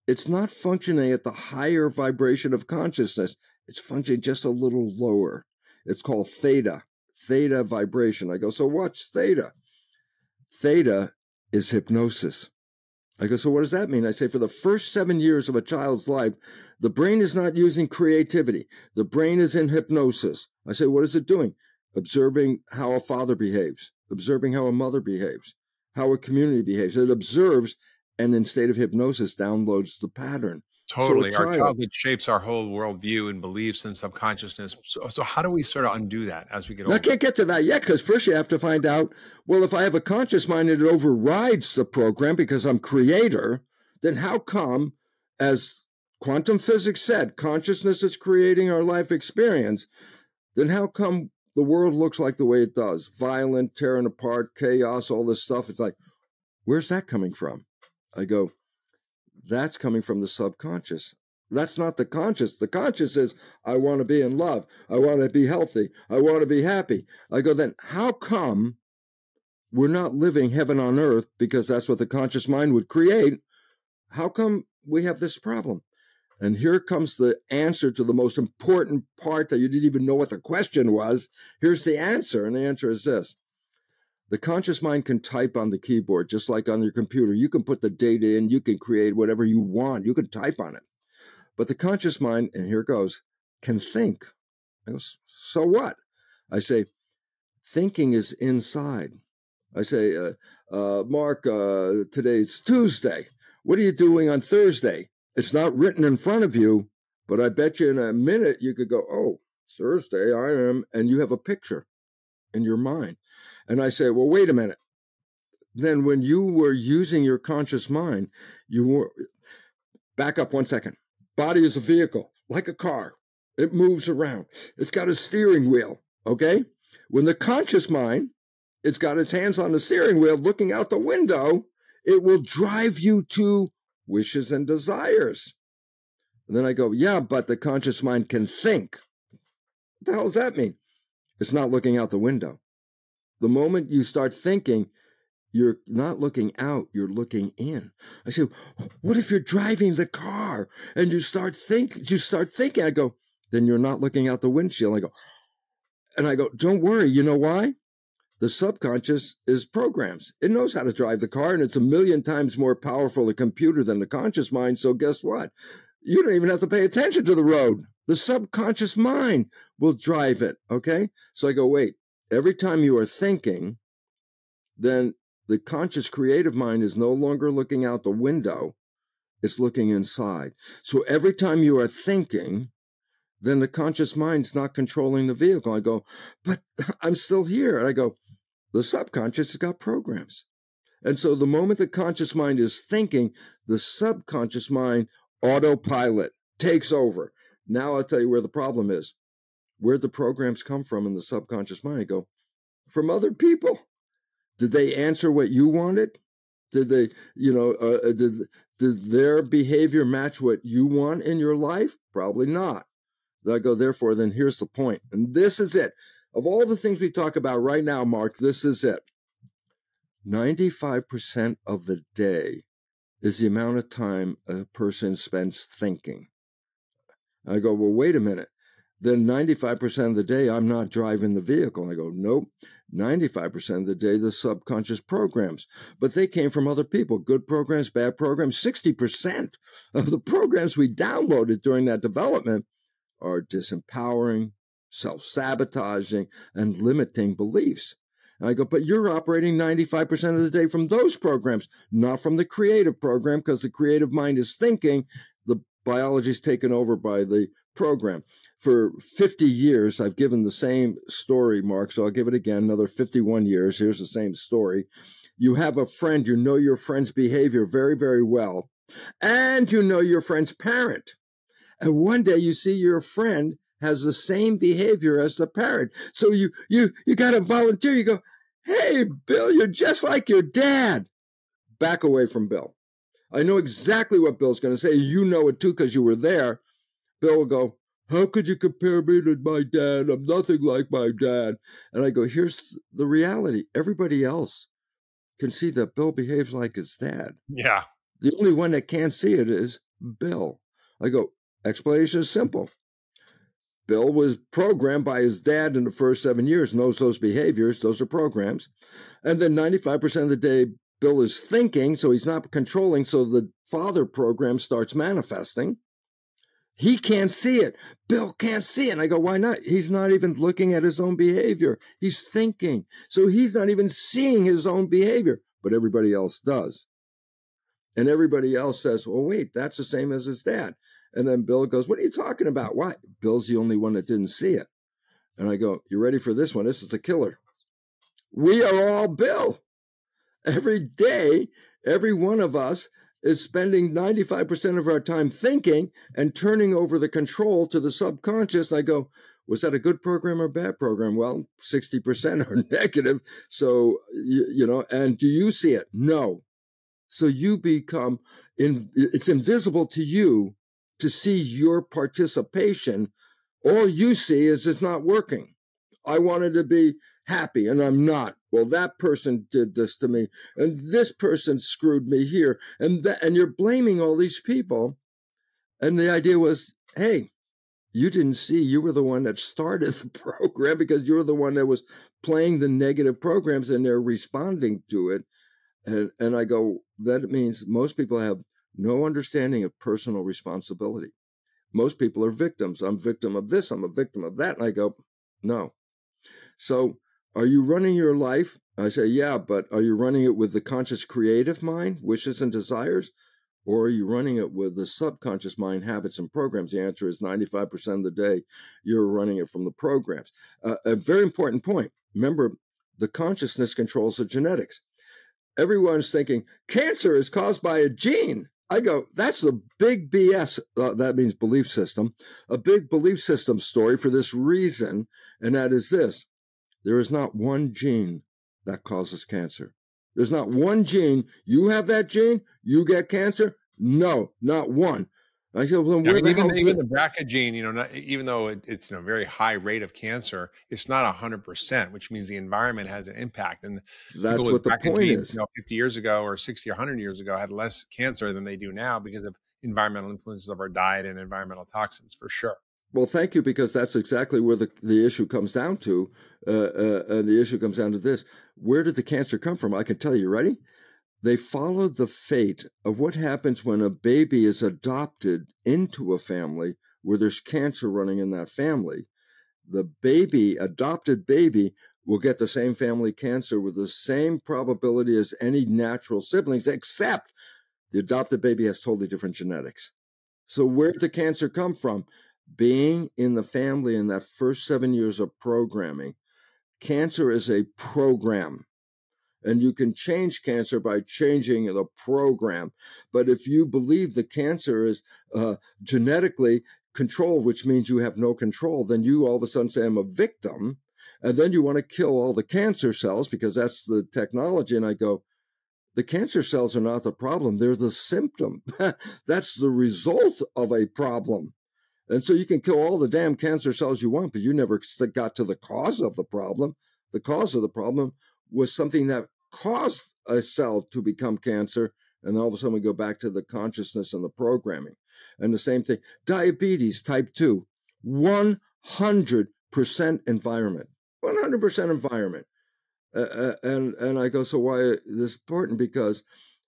it's not functioning at the higher vibration of consciousness. It's functioning just a little lower. It's called theta theta vibration. I go, so what's theta? Theta is hypnosis. I go, so what does that mean? I say, for the first seven years of a child's life, the brain is not using creativity. The brain is in hypnosis. I say, what is it doing? Observing how a father behaves, observing how a mother behaves, how a community behaves. It observes and in state of hypnosis downloads the pattern. Totally. So our childhood shapes our whole worldview and beliefs and subconsciousness. So, so how do we sort of undo that as we get older? I can't get to that yet because first you have to find out well, if I have a conscious mind and it overrides the program because I'm creator, then how come, as quantum physics said, consciousness is creating our life experience, then how come the world looks like the way it does? Violent, tearing apart, chaos, all this stuff. It's like, where's that coming from? I go, that's coming from the subconscious. That's not the conscious. The conscious is, I want to be in love. I want to be healthy. I want to be happy. I go, then how come we're not living heaven on earth because that's what the conscious mind would create? How come we have this problem. And here comes the answer to the most important part that you didn't even know what the question was. Here's the answer. And the answer is this the conscious mind can type on the keyboard, just like on your computer. You can put the data in, you can create whatever you want, you can type on it. But the conscious mind, and here goes, can think. I go, so what? I say, thinking is inside. I say, uh, uh, Mark, uh, today's Tuesday. What are you doing on Thursday? It's not written in front of you, but I bet you in a minute you could go, oh, Thursday, I am, and you have a picture in your mind. And I say, well, wait a minute. Then when you were using your conscious mind, you were, back up one second. Body is a vehicle, like a car. It moves around. It's got a steering wheel, okay? When the conscious mind, it's got its hands on the steering wheel looking out the window, it will drive you to wishes and desires. And then I go, yeah, but the conscious mind can think. What the hell does that mean? It's not looking out the window. The moment you start thinking, you're not looking out, you're looking in. I say, what if you're driving the car and you start think you start thinking? I go, then you're not looking out the windshield. I go, and I go, don't worry, you know why? The subconscious is programs. It knows how to drive the car, and it's a million times more powerful a computer than the conscious mind. So, guess what? You don't even have to pay attention to the road. The subconscious mind will drive it. Okay. So I go, wait, every time you are thinking, then the conscious creative mind is no longer looking out the window, it's looking inside. So every time you are thinking, then the conscious mind's not controlling the vehicle. I go, but *laughs* I'm still here. And I go, the subconscious has got programs. And so the moment the conscious mind is thinking, the subconscious mind autopilot takes over. Now I'll tell you where the problem is. Where the programs come from in the subconscious mind? I go, from other people. Did they answer what you wanted? Did they, you know, uh, uh did did their behavior match what you want in your life? Probably not. I go, therefore, then here's the point. And this is it. Of all the things we talk about right now, Mark, this is it. 95% of the day is the amount of time a person spends thinking. I go, well, wait a minute. Then 95% of the day, I'm not driving the vehicle. I go, nope. 95% of the day, the subconscious programs. But they came from other people good programs, bad programs. 60% of the programs we downloaded during that development are disempowering, self sabotaging, and limiting beliefs. And I go, but you're operating 95% of the day from those programs, not from the creative program, because the creative mind is thinking, the biology is taken over by the program. For 50 years, I've given the same story, Mark, so I'll give it again another 51 years. Here's the same story. You have a friend, you know your friend's behavior very, very well, and you know your friend's parent. And one day you see your friend has the same behavior as the parent. So you you you got to volunteer. You go, "Hey, Bill, you're just like your dad." Back away from Bill. I know exactly what Bill's going to say. You know it too because you were there. Bill will go, How could you compare me to my dad? I'm nothing like my dad. And I go, Here's the reality. Everybody else can see that Bill behaves like his dad. Yeah. The only one that can't see it is Bill. I go, Explanation is simple. Bill was programmed by his dad in the first seven years, knows those behaviors, those are programs. And then 95% of the day, Bill is thinking, so he's not controlling, so the father program starts manifesting. He can't see it. Bill can't see it. And I go, why not? He's not even looking at his own behavior. He's thinking. So he's not even seeing his own behavior, but everybody else does. And everybody else says, well, wait, that's the same as his dad. And then Bill goes, What are you talking about? Why? Bill's the only one that didn't see it. And I go, You ready for this one? This is a killer. We are all Bill. Every day, every one of us is spending 95% of our time thinking and turning over the control to the subconscious. I go, was that a good program or bad program? Well, 60% are *laughs* negative. So, you, you, know, and do you see it? No. So you become, in, it's invisible to you to see your participation, all you see is it's not working. I wanted to be happy and I'm not. Well, that person did this to me, and this person screwed me here, and that, and you're blaming all these people. And the idea was, hey, you didn't see you were the one that started the *laughs* program because you're the one that was playing the negative programs and they're responding to it. And and I go, that means most people have no understanding of personal responsibility. Most people are victims. I'm a victim of this, I'm a victim of that. And I go, no. So are you running your life? I say, yeah, but are you running it with the conscious creative mind, wishes and desires? Or are you running it with the subconscious mind, habits and programs? The answer is 95% of the day, you're running it from the programs. Uh, a very important point. Remember, the consciousness controls the genetics. Everyone's thinking cancer is caused by a gene. I go, that's a big BS. Uh, that means belief system, a big belief system story for this reason. And that is this there is not one gene that causes cancer. There's not one gene. You have that gene, you get cancer. No, not one. I said, well, I mean, even, the, even the BRCA gene, you know, not, even though it, it's you know very high rate of cancer, it's not hundred percent, which means the environment has an impact. And that's what the point genes, is. You know, fifty years ago or sixty or hundred years ago, had less cancer than they do now because of environmental influences of our diet and environmental toxins, for sure. Well, thank you, because that's exactly where the, the issue comes down to. Uh, uh, and the issue comes down to this where did the cancer come from? I can tell you, ready? They followed the fate of what happens when a baby is adopted into a family where there's cancer running in that family. The baby, adopted baby, will get the same family cancer with the same probability as any natural siblings, except the adopted baby has totally different genetics. So, where did the cancer come from? Being in the family in that first seven years of programming, cancer is a program. And you can change cancer by changing the program. But if you believe the cancer is uh, genetically controlled, which means you have no control, then you all of a sudden say, I'm a victim. And then you want to kill all the cancer cells because that's the technology. And I go, the cancer cells are not the problem, they're the symptom. *laughs* that's the result of a problem. And so you can kill all the damn cancer cells you want, but you never got to the cause of the problem. The cause of the problem was something that caused a cell to become cancer. And all of a sudden we go back to the consciousness and the programming. And the same thing diabetes type 2, 100% environment. 100% environment. Uh, and and I go, so why is this important? Because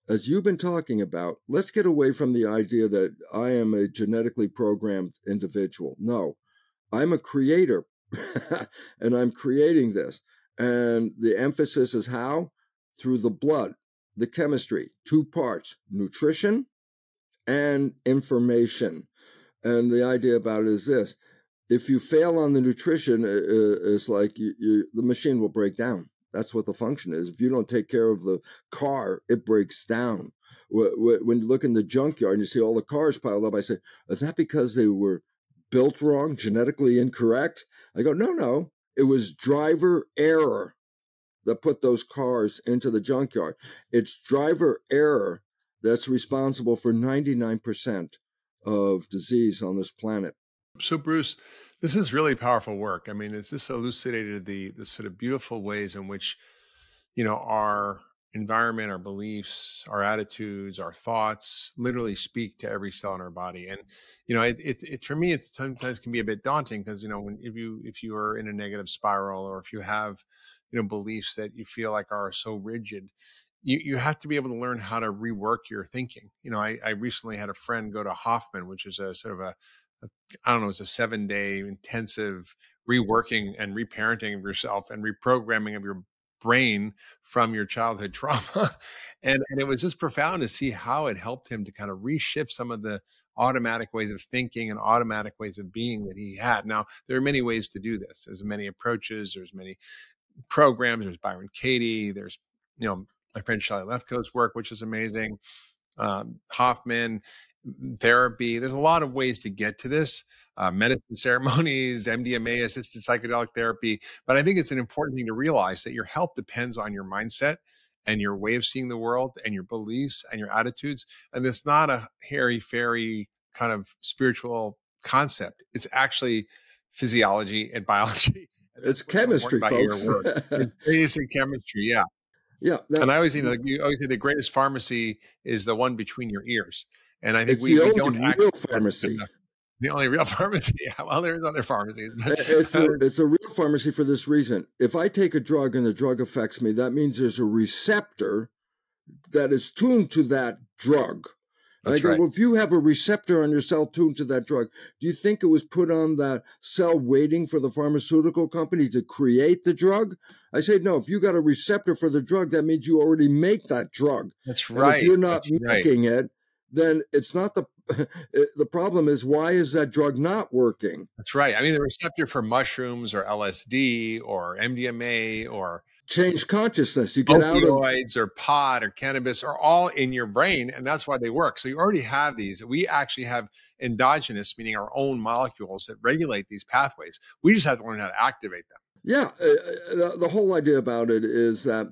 as you've been talking about, let's get away from the idea that I am a genetically programmed individual. No, I'm a creator *laughs* and I'm creating this. And the emphasis is how? Through the blood, the chemistry, two parts nutrition and information. And the idea about it is this if you fail on the nutrition, uh, uh, it's like you, you, the machine will break down. That's what the function is. If you don't take care of the car, it breaks down. When you look in the junkyard and you see all the cars piled up, I say, is that because they were built wrong, genetically incorrect? I go, no, no. It was driver error that put those cars into the junkyard. It's driver error that's responsible for 99% of disease on this planet. So, Bruce, this is really powerful work. I mean, it's just elucidated the the sort of beautiful ways in which, you know, our environment, our beliefs, our attitudes, our thoughts literally speak to every cell in our body. And, you know, it, it, it for me, it sometimes can be a bit daunting because, you know, when, if you, if you are in a negative spiral or if you have, you know, beliefs that you feel like are so rigid, you, you have to be able to learn how to rework your thinking. You know, I, I recently had a friend go to Hoffman, which is a sort of a, I don't know, it's a seven day intensive reworking and reparenting of yourself and reprogramming of your brain from your childhood *laughs* trauma. and, and it was just profound to see how it helped him to kind of reshift some of the automatic ways of thinking and automatic ways of being that he had. Now, there are many ways to do this. There's many approaches, there's many programs, there's Byron Katie, there's, you know, my friend Shelly Lefkoe's work, which is amazing. Um, Hoffman, therapy. There's a lot of ways to get to this uh, medicine ceremonies, *laughs* MDMA assisted psychedelic therapy. But I think it's an important thing to realize that your health depends on your mindset and your way of seeing the world and your beliefs and your attitudes. And it's not a hairy fairy kind of spiritual concept. It's actually physiology and biology *laughs* It's chemistry, folks. it's *laughs* basic chemistry, yeah. Yeah, that, and I always think like you always say the greatest pharmacy is the one between your ears, and I think we, we don't a real *laughs* pharmacy. *laughs* The only real pharmacy. *laughs* Well, there's other pharmacies. it's a, it's a real pharmacy for this reason. If I take a drug and the drug affects me, that means there's a receptor that is tuned to that drug. I go, right. well, if you have a receptor on your cell tuned to that drug, do you think it was put on that cell waiting for the pharmaceutical company to create the drug? I say, no, if you got a receptor for the drug, that means you already make that drug. That's right. And if you're not That's making right. it, then it's not the *laughs* the problem is why is that drug not working? That's right. I mean, the receptor for mushrooms or LSD or MDMA or change consciousness. You get opioids out of or pot or cannabis are all in your brain, and that's why they work. So you already have these. We actually have endogenous, meaning our own molecules that regulate these pathways. We just have to learn how to activate them. Yeah, uh, uh the whole idea about it is that.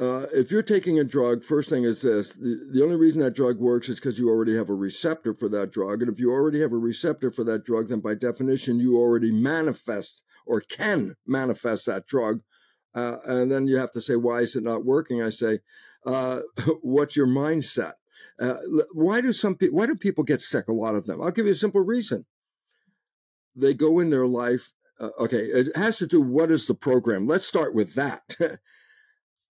Uh, if you're taking a drug, first thing is this the, the only reason that drug works is because you already have a receptor for that drug. And if you already have a receptor for that drug, then by definition, you already manifest or can manifest that drug uh, and then you have to say, why is it not working? I say, uh, *laughs* what's your mindset? Uh, why do some people? Why do people get sick? A lot of them. I'll give you a simple reason. They go in their life. Uh, okay, it has to do. What is the program? Let's start with that. *laughs*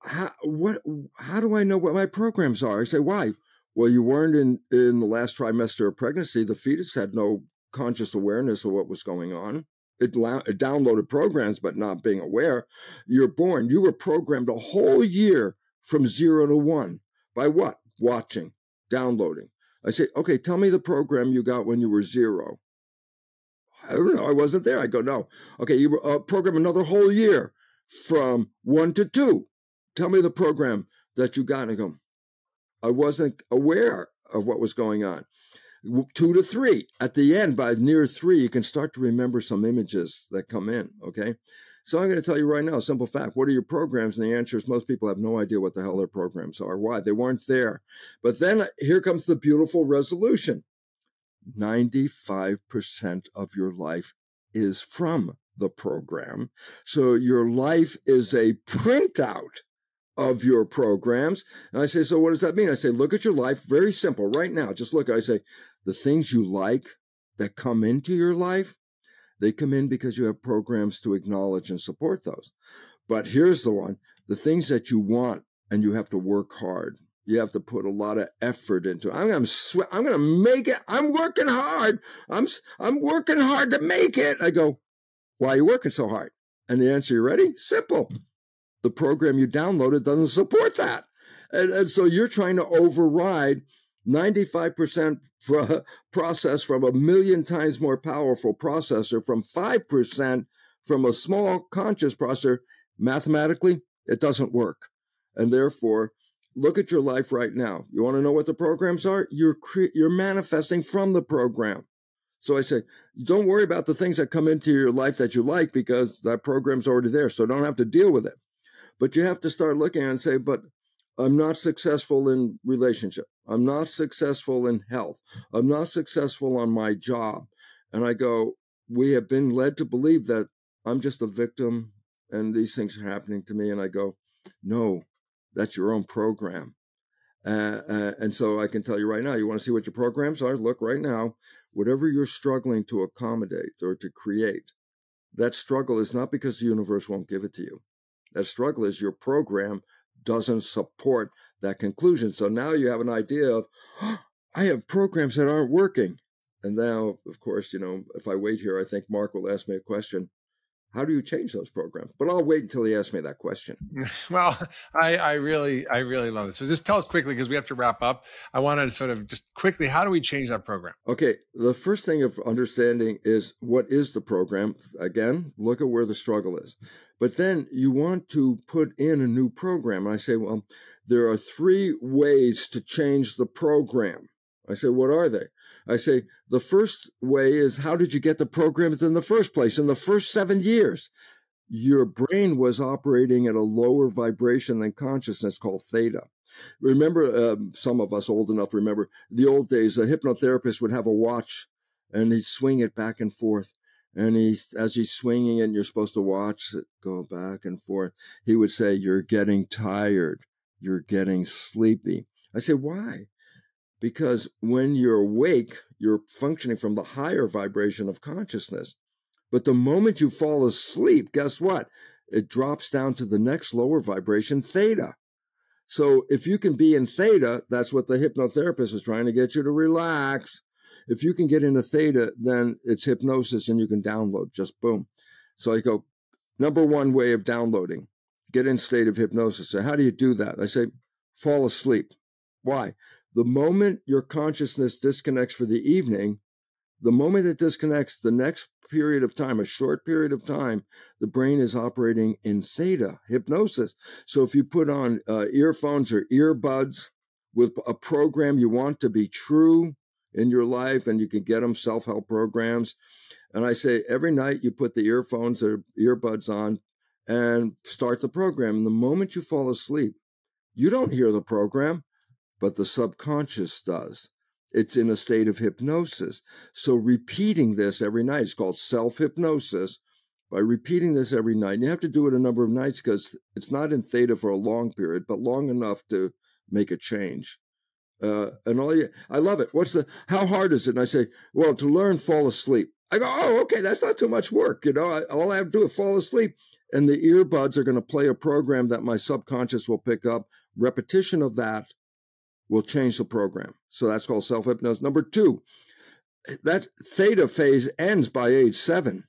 how, what? How do I know what my programs are? I say, why? Well, you weren't in in the last trimester of pregnancy. The fetus had no conscious awareness of what was going on it, it downloaded programs, but not being aware. You're born. You were programmed a whole year from zero to one. By what? Watching, downloading. I say, okay, tell me the program you got when you were zero. I don't know. I wasn't there. I go, no. Okay, you were uh, programmed another whole year from one to two. Tell me the program that you got. And I go, I wasn't aware of what was going on two to three. At the end, by near three, you can start to remember some images that come in. Okay. So I'm going to tell you right now, simple fact. What are your programs? And the answer is most people have no idea what the hell their programs are. Why? They weren't there. But then uh, here comes the beautiful resolution 95% of your life is from the program. So your life is a printout of your programs. And I say, so what does that mean? I say, look at your life. Very simple. Right now, just look. I say, the things you like that come into your life, they come in because you have programs to acknowledge and support those. But here's the one the things that you want and you have to work hard. You have to put a lot of effort into. It. I'm gonna sweat. I'm gonna make it. I'm working hard. I'm I'm working hard to make it. I go, why are you working so hard? And the answer, you ready? Simple. The program you downloaded doesn't support that, and, and so you're trying to override 95% *laughs* process from a million times more powerful processor from 5% from a small conscious processor, mathematically, it doesn't work. And therefore, look at your life right now. You want to know what the programs are? You're cre- you're manifesting from the program. So I say, don't worry about the things that come into your life that you like because that program's already there. So don't have to deal with it. But you have to start looking and say, but I'm not successful in relationship. I'm not successful in health. I'm not successful on my job. And I go, we have been led to believe that I'm just a victim and these things are happening to me. And I go, no, that's your own program. Uh, uh, and so I can tell you right now, you want to see what your programs are? Look right now, whatever you're struggling to accommodate or to create, that struggle is not because the universe won't give it to you. That struggle is your program doesn't support that conclusion. So now you have an idea of, oh, *gasps* I have programs that aren't working. And now, of course, you know, if I wait here, I think Mark will ask me a question. How do you change those programs? But I'll wait until he asks me that question. *laughs* Well, I, I really, I really love it. So just tell us quickly because we have to wrap up. I wanted to sort of just quickly, how do we change that program? Okay, the first thing of understanding is what is the program. Again, look at where the struggle is. But then you want to put in a new program. And I say, well, there are three ways to change the program. I say, what are they? I say, the first way is how did you get the programs in the first place? In the first seven years, your brain was operating at a lower vibration than consciousness called theta. Remember, um, some of us old enough remember the old days, a hypnotherapist would have a watch and he'd swing it back and forth. And he, as he's swinging it, and you're supposed to watch it go back and forth, he would say, You're getting tired. You're getting sleepy. I say, Why? Because when you're awake, you're functioning from the higher vibration of consciousness. But the moment you fall asleep, guess what? It drops down to the next lower vibration, theta. So if you can be in theta, that's what the hypnotherapist is trying to get you to relax. If you can get into theta, then it's hypnosis and you can download just boom. So I go, number one way of downloading, get in state of hypnosis. So how do you do that? I say, fall asleep. Why? The moment your consciousness disconnects for the evening, the moment it disconnects, the next period of time, a short period of time, the brain is operating in theta hypnosis. So if you put on uh, earphones or earbuds with a program you want to be true in your life, and you can get them self help programs. And I say every night you put the earphones or earbuds on and start the program. And the moment you fall asleep, you don't hear the program, but the subconscious does. It's in a state of hypnosis. So repeating this every night, is called self hypnosis. By repeating this every night, and you have to do it a number of nights because it's not in theta for a long period, but long enough to make a change. Uh, and all you, I love it. What's the, how hard is it? And I say, well, to learn, fall asleep. I go, oh, okay, that's not too much work. You know, I, all I have to do is fall asleep. And the earbuds are going to play a program that my subconscious will pick up. Repetition of that will change the program. So that's called self hypnosis. Number two, that theta phase ends by age seven,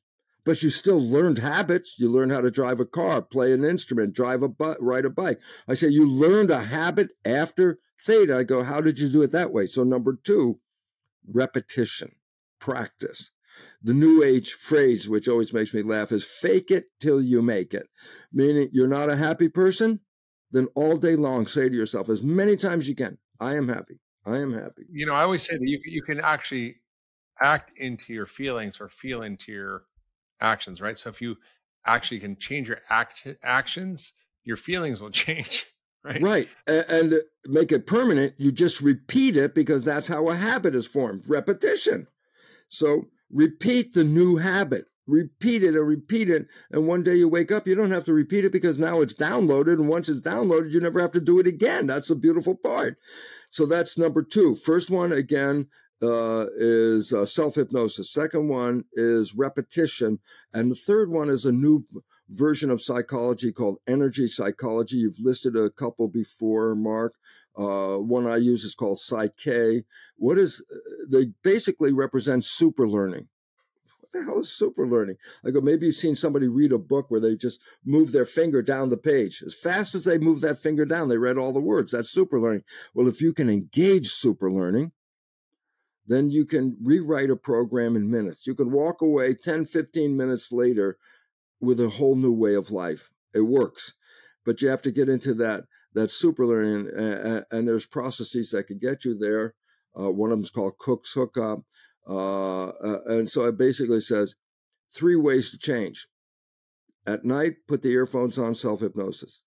but you still learned habits. You learn how to drive a car, play an instrument, drive a bu- ride a bike. I say you learned a habit after theta. I go, how did you do it that way? So number two, repetition, practice. The new age phrase, which always makes me laugh, is fake it till you make it. Meaning you're not a happy person, then all day long say to yourself as many times you can, I am happy. I am happy. You know, I always say that you you can actually act into your feelings or feel into your actions, right? So if you actually can change your act actions, your feelings will *laughs* change, right? Right, and, and make it permanent. You just repeat it because that's how a habit is formed. Repetition. So repeat the new habit repeat it and repeat it. And one day you wake up, you don't have to repeat it because now it's downloaded. And once it's downloaded, you never have to do it again. That's the beautiful part. So that's number two. First one, again, uh, is uh, self hypnosis. Second one is repetition. And the third one is a new version of psychology called energy psychology. You've listed a couple before, Mark. Uh, one I use is called PSYCH-K. What is uh, they basically represent super learning the hell is super learning? I go, maybe you've seen somebody read a book where they just move their finger down the page. As fast as they move that finger down, they read all the words. That's super learning. Well, if you can engage super learning, then you can rewrite a program in minutes. You can walk away 10, 15 minutes later with a whole new way of life. It works. But you have to get into that that super learning, and, and there's processes that can get you there. Uh, one of them is called Cook's Hookup. Uh, and so it basically says three ways to change. At night, put the earphones on self hypnosis.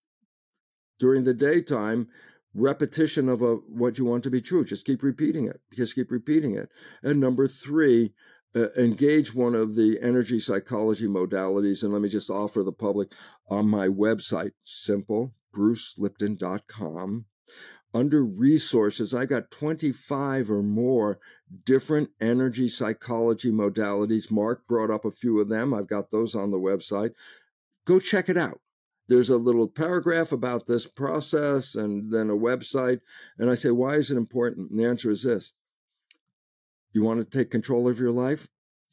During the daytime, repetition of a, what you want to be true. Just keep repeating it. Just keep repeating it. And number three, uh, engage one of the energy psychology modalities. And let me just offer the public on my website, simple, brucelipton.com under resources, I got 25 or more different energy psychology modalities. Mark brought up a few of them. I've got those on the website. Go check it out. There's a little paragraph about this process and then a website. And I say, why is it important? And the answer is this You want to take control of your life?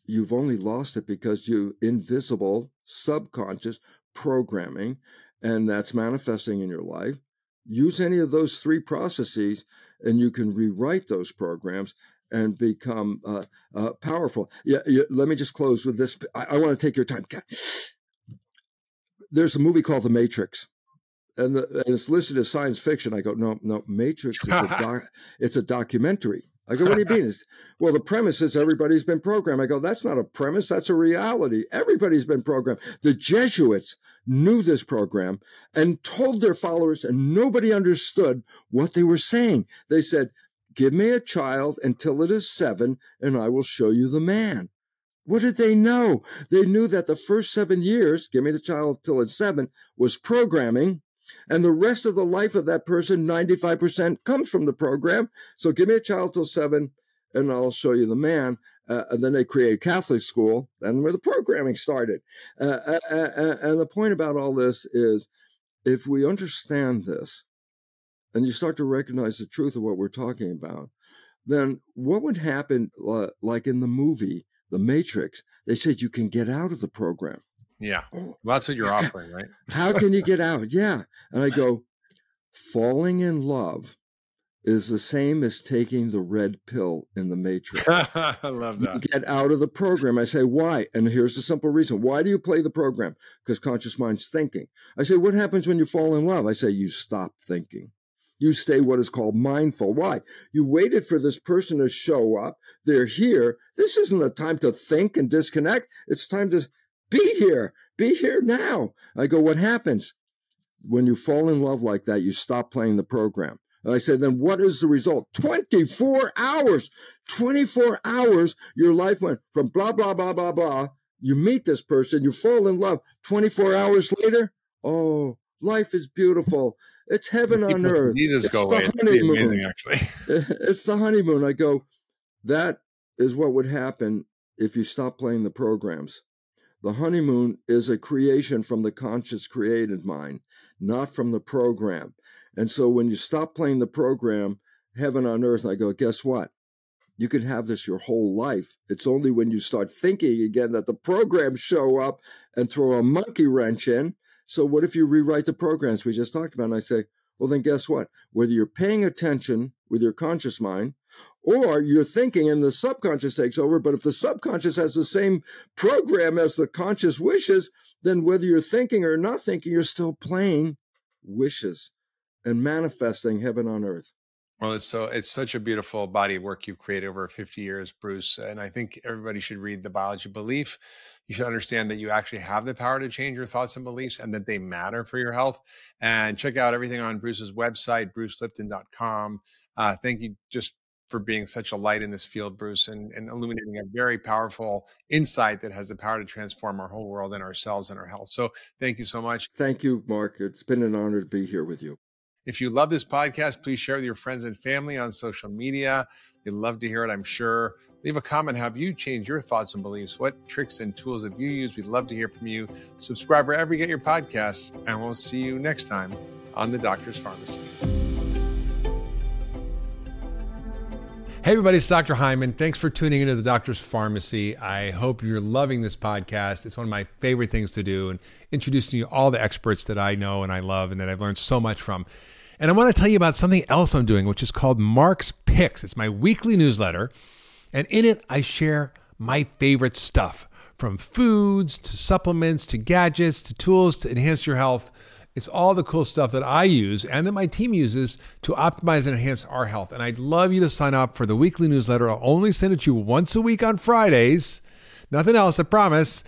You've only lost it because you invisible, subconscious programming, and that's manifesting in your life use any of those three processes and you can rewrite those programs and become uh, uh, powerful. Yeah, yeah, let me just close with this. I, I want to take your time. There's a movie called The Matrix, and, the, and, it's listed as science fiction. I go, no, no, Matrix is a *laughs* doc, it's a documentary. I go, what do you mean? Well, the premise is everybody's been programmed. I go, that's not a premise, that's a reality. Everybody's been programmed. The Jesuits knew this program and told their followers, and nobody understood what they were saying. They said, Give me a child until it is seven, and I will show you the man. What did they know? They knew that the first seven years, give me the child till it's seven, was programming. And the rest of the life of that person, 95% comes from the program. So give me a child till seven, and I'll show you the man. Uh, and then they created Catholic school, and where the programming started. Uh, uh, uh, uh, and the point about all this is if we understand this and you start to recognize the truth of what we're talking about, then what would happen, like in the movie, The Matrix? They said you can get out of the program. Yeah. Oh, well, that's what you're offering, right? *laughs* How can you get out? Yeah. And I go, falling in love is the same as taking the red pill in the matrix. *laughs* I love that. You get out of the program. I say, why? And here's the simple reason. Why do you play the program? Because conscious mind's thinking. I say, what happens when you fall in love? I say, you stop thinking. You stay what is called mindful. Why? You waited for this person to show up. They're here. This isn't a time to think and disconnect. It's time to be here. Be here now. I go, what happens? When you fall in love like that, you stop playing the program. I said, then what is the result? 24 hours. 24 hours, your life went from blah, blah, blah, blah, blah. You meet this person, you fall in love. 24 hours later, oh, life is beautiful. It's heaven on earth. Jesus it's go away. honeymoon. Amazing, actually. *laughs* it's the honeymoon. I go, that is what would happen if you stop playing the programs. The honeymoon is a creation from the conscious created mind, not from the program. And so when you stop playing the program, heaven on earth, I go, guess what? You can have this your whole life. It's only when you start thinking again that the programs show up and throw a monkey wrench in. So what if you rewrite the programs we just talked about? And I say, well, then guess what? Whether you're paying attention with your conscious mind or you're thinking and the subconscious takes over, but if the subconscious has the same program as the conscious wishes, then whether you're thinking or not thinking, you're still playing wishes and manifesting heaven on earth. Well, it's so it's such a beautiful body of work you've created over 50 years, Bruce. And I think everybody should read the biology of belief. You should understand that you actually have the power to change your thoughts and beliefs and that they matter for your health. And check out everything on Bruce's website, brucelipton.com. Uh, thank you just for being such a light in this field, Bruce, and, and mm-hmm. illuminating a very powerful insight that has the power to transform our whole world and ourselves and our health. So thank you so much. Thank you, Mark. It's been an honor to be here with you. If you love this podcast, please share with your friends and family on social media. They'd love to hear it, I'm sure. Leave a comment. Have you changed your thoughts and beliefs? What tricks and tools have you used? We'd love to hear from you. Subscribe wherever you get your podcasts, and we'll see you next time on The Doctor's Farmacy. Hey, everybody, it's Dr. Hyman. Thanks for tuning into the Doctor's Farmacy. I hope you're loving this podcast. It's one of my favorite things to do and introducing you all the experts that I know and I love and that I've learned so much from. And I want to tell you about something else I'm doing, which is called Mark's Picks. It's my weekly newsletter. And in it, I share my favorite stuff from foods to supplements to gadgets to tools to enhance your health it's all the cool stuff that I use and that my team uses to optimize and enhance our health. And I'd love you to sign up for the weekly newsletter. I'll only send it to you once a week on Fridays. Nothing else, I promise.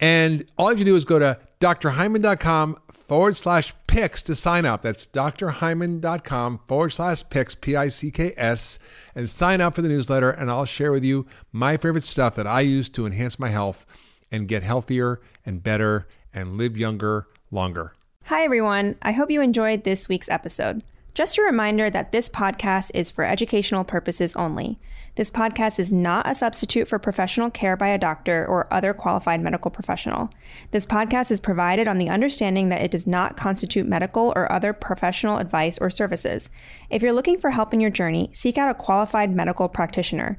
And all you have to do is go to drhyman.com forward slash picks to sign up. That's drhyman.com forward slash picks, P I C K S, and sign up for the newsletter. And I'll share with you my favorite stuff that I use to enhance my health and get healthier and better and live younger longer. Hi, everyone. I hope you enjoyed this week's episode. Just a reminder that this podcast is for educational purposes only. This podcast is not a substitute for professional care by a doctor or other qualified medical professional. This podcast is provided on the understanding that it does not constitute medical or other professional advice or services. If you're looking for help in your journey, seek out a qualified medical practitioner.